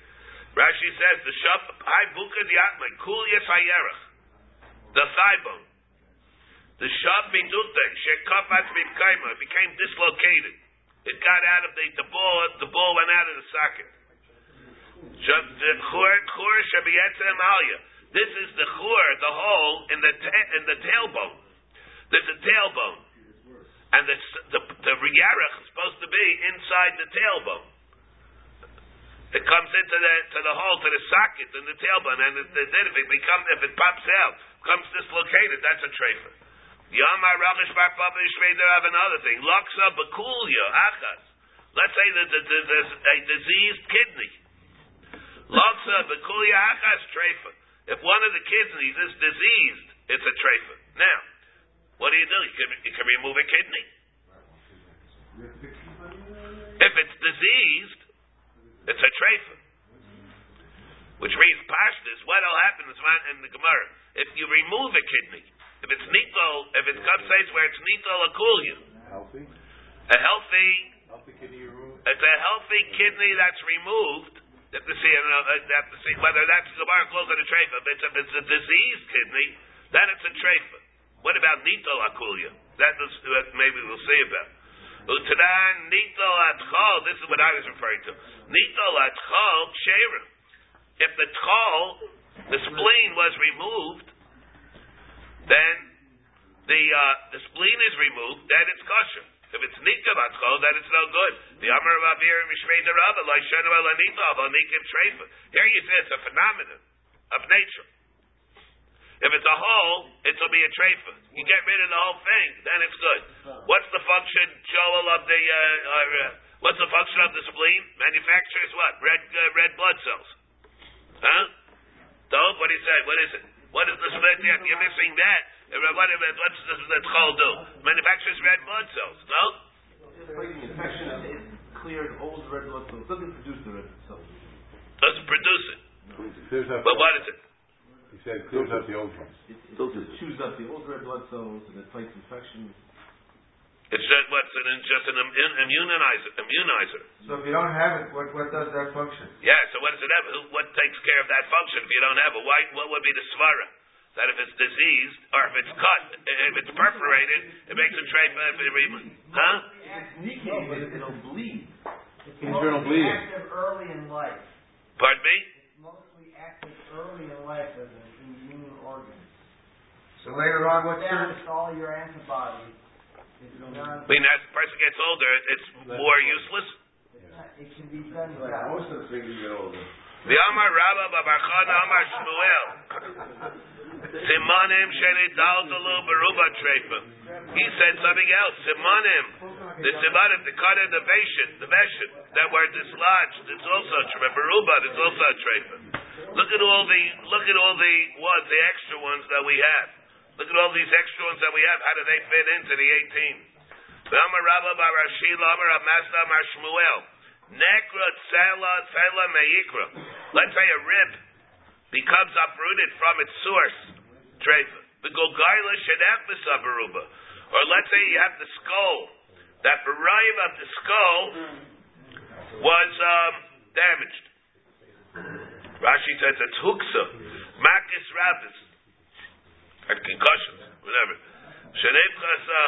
Rashi says the shaf high buka diatma kul yes the thigh bone. The shav midute shekafat mipkaima became dislocated. It got out of the the ball. The ball went out of the socket. This is the chur, the hole in the ta- in the tailbone. There's a tailbone, and the the, the yarech is supposed to be inside the tailbone. It comes into the to the hole to the socket in the tailbone, and it, it, if it becomes if it pops out, becomes dislocated. That's a trefer. Yamar Ravish Bar Papa Shveder have another thing. Laksa Bakulia Achas. Let's say that there's a diseased kidney. Laksa Bakulia Achas trefer. If one of the kidneys is diseased, it's a trefer. Now, what do you do? You can, you can remove a kidney. If it's diseased, it's a trefer. Which means pashtas, what'll happen is in the Gemara. If you remove a kidney, if it's nitol, if it's says where it's nitol akulya, Healthy? a healthy, Healthy kidney removed? it's a healthy kidney that's removed. You have to see, you know, you have to see whether that's Gemara close to the treifa. If it's, if it's a diseased kidney, then it's a treifa. What about nitol akulya? That is, that maybe we'll see about. Utadan nitol atchol. This is what I was referring to. Nitol atchol ksherim. If the tchol, the spleen was removed, then the uh, the spleen is removed, then it's kosher. If it's nikah batchol, then it's no good. The Amar of Avir Mishrei Derabba, like Shenu El Anita, of Anikim Treifa. Here you see it's a phenomenon of nature. If it's a hole, it'll be a treifa. You get rid of the whole thing, then it's good. What's the function, Joel, of the uh, uh, what's the function of the spleen? Manufactures what? Red uh, red blood cells. Huh? Dove, what you say? What is it? What is the split? Yeah, you're missing that. What, what's the, the chol do? Manufactures red blood cells. No? Just like the infection, it clears old red blood cells. It doesn't produce the red cells. Doesn't produce it. Clears up, But what is it? he said, clears up the old ones. It, it, it chews up the old red blood cells and it fights infections. It's just what's an just an immunizer. Immunizer. So if you don't have it, what, what does that function? Yeah. So what does it have? Who, what takes care of that function if you don't have it? Why? What would be the svara? That if it's diseased or if it's cut, if it's perforated, it makes a tray for if it re- Huh? It's leaking, but it, it'll bleed. Internal bleeding. active early in life. Pardon me? It's mostly active early in life as an immune organ. So later on, what's your, all your antibodies. It's done. I mean, as the person gets older, it's more useless. It can be done Like without. most of the things you get older. The Amar Rabba Babarchana Amar Shmuel. Simanim shenidaldalu beruba trefa. He said something else. Simanim. The simanim, the cut of the veshet, the veshet that were dislodged. It's also a trefa. Beruba, it's also a trefa. Look at all the look at all the ones, the extra ones that we have. Look at all these extra ones that we have. How do they fit into the eighteen? The Amar Rabba Bar Rashila Amar Amasta Amar Shmuel. Nekra tsela tsela meikra. Let's say a rib becomes uprooted from its source. Trefa. The gogaila shenech beruba. Or let's say you have the skull. That barayim of the skull was um, damaged. Rashi says it's huksa. Makis rabbis. Had concussions. Whatever. Shenech chasa.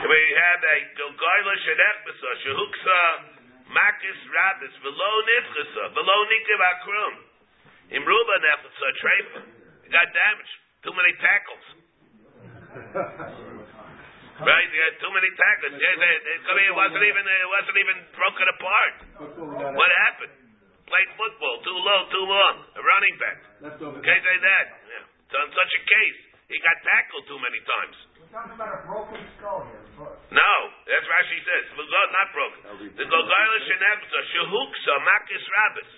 We have a Gilgaila Shenechbasa, Shehuksa, Makis Rabbis, Velo Nifchasa, Velo Nikiv Akrum. Imruba Nefchasa, Trefa. Got damaged. Too many tackles. Right? You had too many tackles. Yeah, they, they, I mean, it wasn't even it wasn't even broken apart. What happened? Played football too low, too long. A running back. Can't say that. Yeah. So in such a case, he got tackled too many times. We're talking about a broken skull here. But No, that's Rashi says. Not broken. The Gogaila Shenebza, Shehuksa, Makis Rabbis.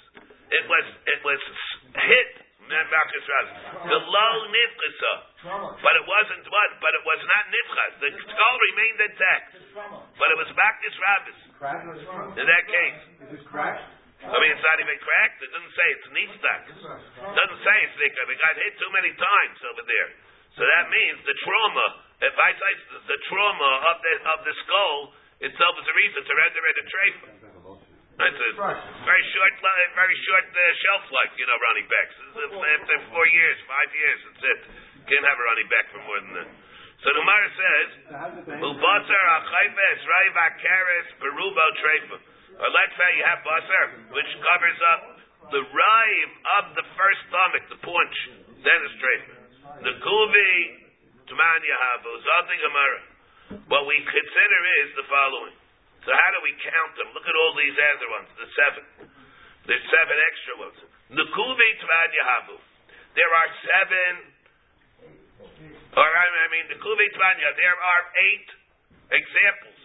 It was it was hit Makis Rabbis. The low Nifkasa. But it wasn't what? But it was not Nifchas. The skull remained intact. But it was Makis Rabbis. In that case. Is it cracked? I mean, it's not even cracked. It doesn't say it's nistak. It doesn't say it's nikah. It got hit too many times over there. So that means the trauma, if I say the- the trauma of the, of the skull itself is a reason to render it a trefa. It's a very short, very short uh, shelf life, you know, Beck's. It's- it's After four years, five years, that's it. Can't have a running back for more than that. So the Gemara says, Ubasar achayves raiv akaris berubo treifa. Or let's say you have basar, which covers up the rive of the first stomach, the paunch, then it's treifa. The kuvi tman yahavu zati gemara. What we consider is the following. So how do we count them? Look at all these other ones, the seven. There's seven extra ones. The kuvi tman yahavu. There are seven or I mean, the kuvi tvanya, there are eight examples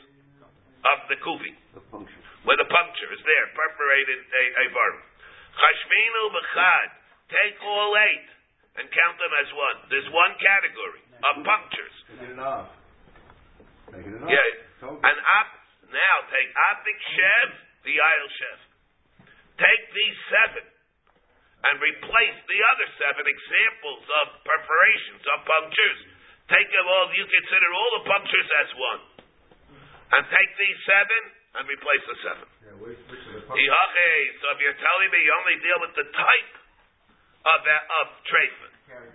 of the kuvi, The function. Where the puncture is there, perforated a, varm. Chashminu b'chad, take all eight and count them as one. There's one category of punctures. Make it enough. Make it enough. Yeah. And op, now take optic shev, the aisle shev. Take these seven and replace the other seven examples of perforations, of punctures. Take them all, you consider all the punctures as one. And take these seven and replace the seven. Ihache, So if you're telling me you only deal with the type of, of treifin,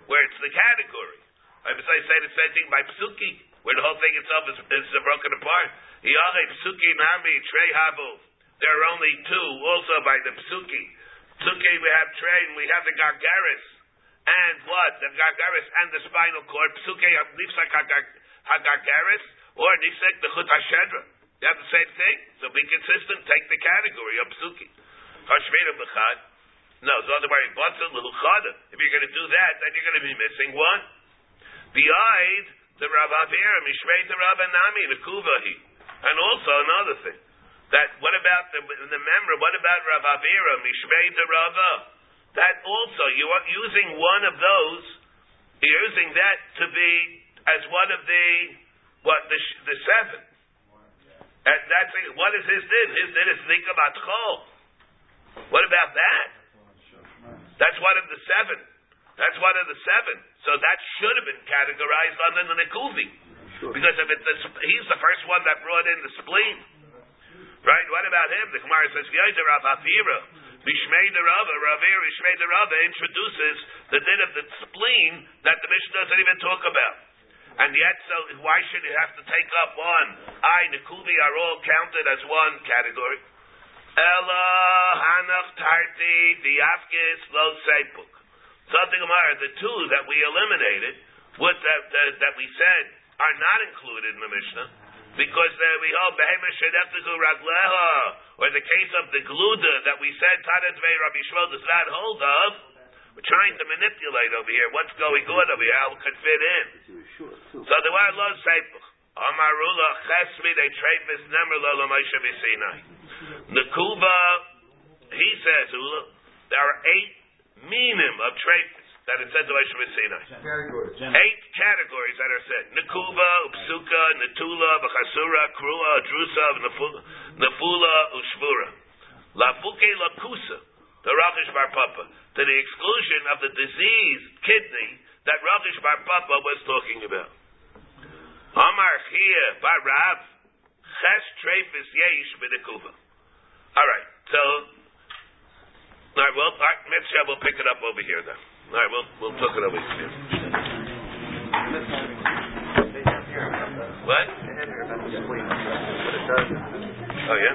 where it's the category. I would say, say the same thing by psuki, where the whole thing itself is, is broken apart. Psuki nami, trei habu. There are only two, also by the psuki. Psuki, we have trei, and we have the gargaris. And what? The gargaris and the spinal cord. Psuki, nifsak hagargaris, or nifsak the chut hashedra. Have the same thing. So be consistent. Take the category of psuki. Hashmira b'chad. No, so other way, l'huchada. If you're going to do that, then you're going to be missing one. Behind the Rav Avira, Mishmei the Rav Anami, the Kuvahi. And also another thing. That what about the, the member? What about Rav Avira, Mishmei the Rava? That also you are using one of those. You're using that to be as one of the what the the seven. And that's what is his din? His din is nikabat chol. What about that? That's one of the seven. That's one of the seven. So that should have been categorized under the Nikuvi. Because if it, the, he's the first one that brought in the spleen. Right? What about him? The Gemara says, Yoider Rav Avira, Bishmei the Ravir, Bishmei the introduces the din of the spleen that the Mishnah doesn't even talk about. And yet, so why should it have to take up one? I, Nikuvi are all counted as one category. Ella, Hanach, Tarti, Diafkis, Lo Seipuk. Something Gemara, the two that we eliminated, what that, that, that we said are not included in the Mishnah, because uh, we hold Behemoth Shedeftiku Ragleha, or the case of the Gluda that we said Tadat Vei Rabbi Shmuel does not hold of. We're trying to manipulate over here what's going on over here, how it could fit in. So the word lo seipach. Amarula chesmi they trefis nemer lo lo Moshe b'Sinai. Nekuba, he says, there are eight minim of trefis that it said to Moshe b'Sinai. Eight categories that are said. Nekuba, Upsuka, Netula, B'chasura, Krua, Drusa, Nefu- Nefula, Ushvura. Lafuke Lakusa, the Rachish Bar Papa, to the exclusion of the diseased kidney that Rachish Bar Papa was talking about. Amar Chia Bar Rav, Ches Trefis Yeish B'Nekuba. All right, so, all right, well, all right, Mitzvah, we'll pick it up over here then. All right, we'll, we'll talk it over here. What? Oh, yeah?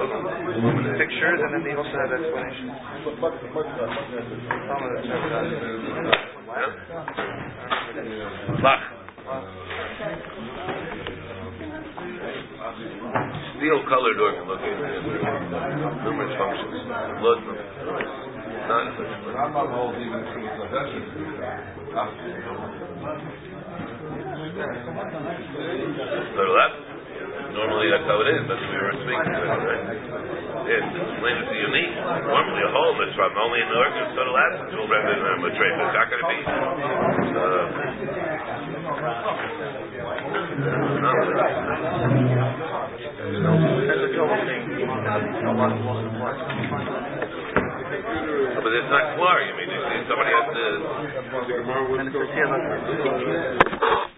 Pictures and then they also have explanations. Some of the Lach. Steel colored organ located in numerous functions. Blood from not Rambam holds even through the to the left. Normally that's how it is. That's what we were speaking about, right? Yeah, explain it to you neat. Normally a hole is from only in the organ, so the left is all rather than a tray, but it's not going to be. Uh, no. But it's not clear. I mean, somebody has to.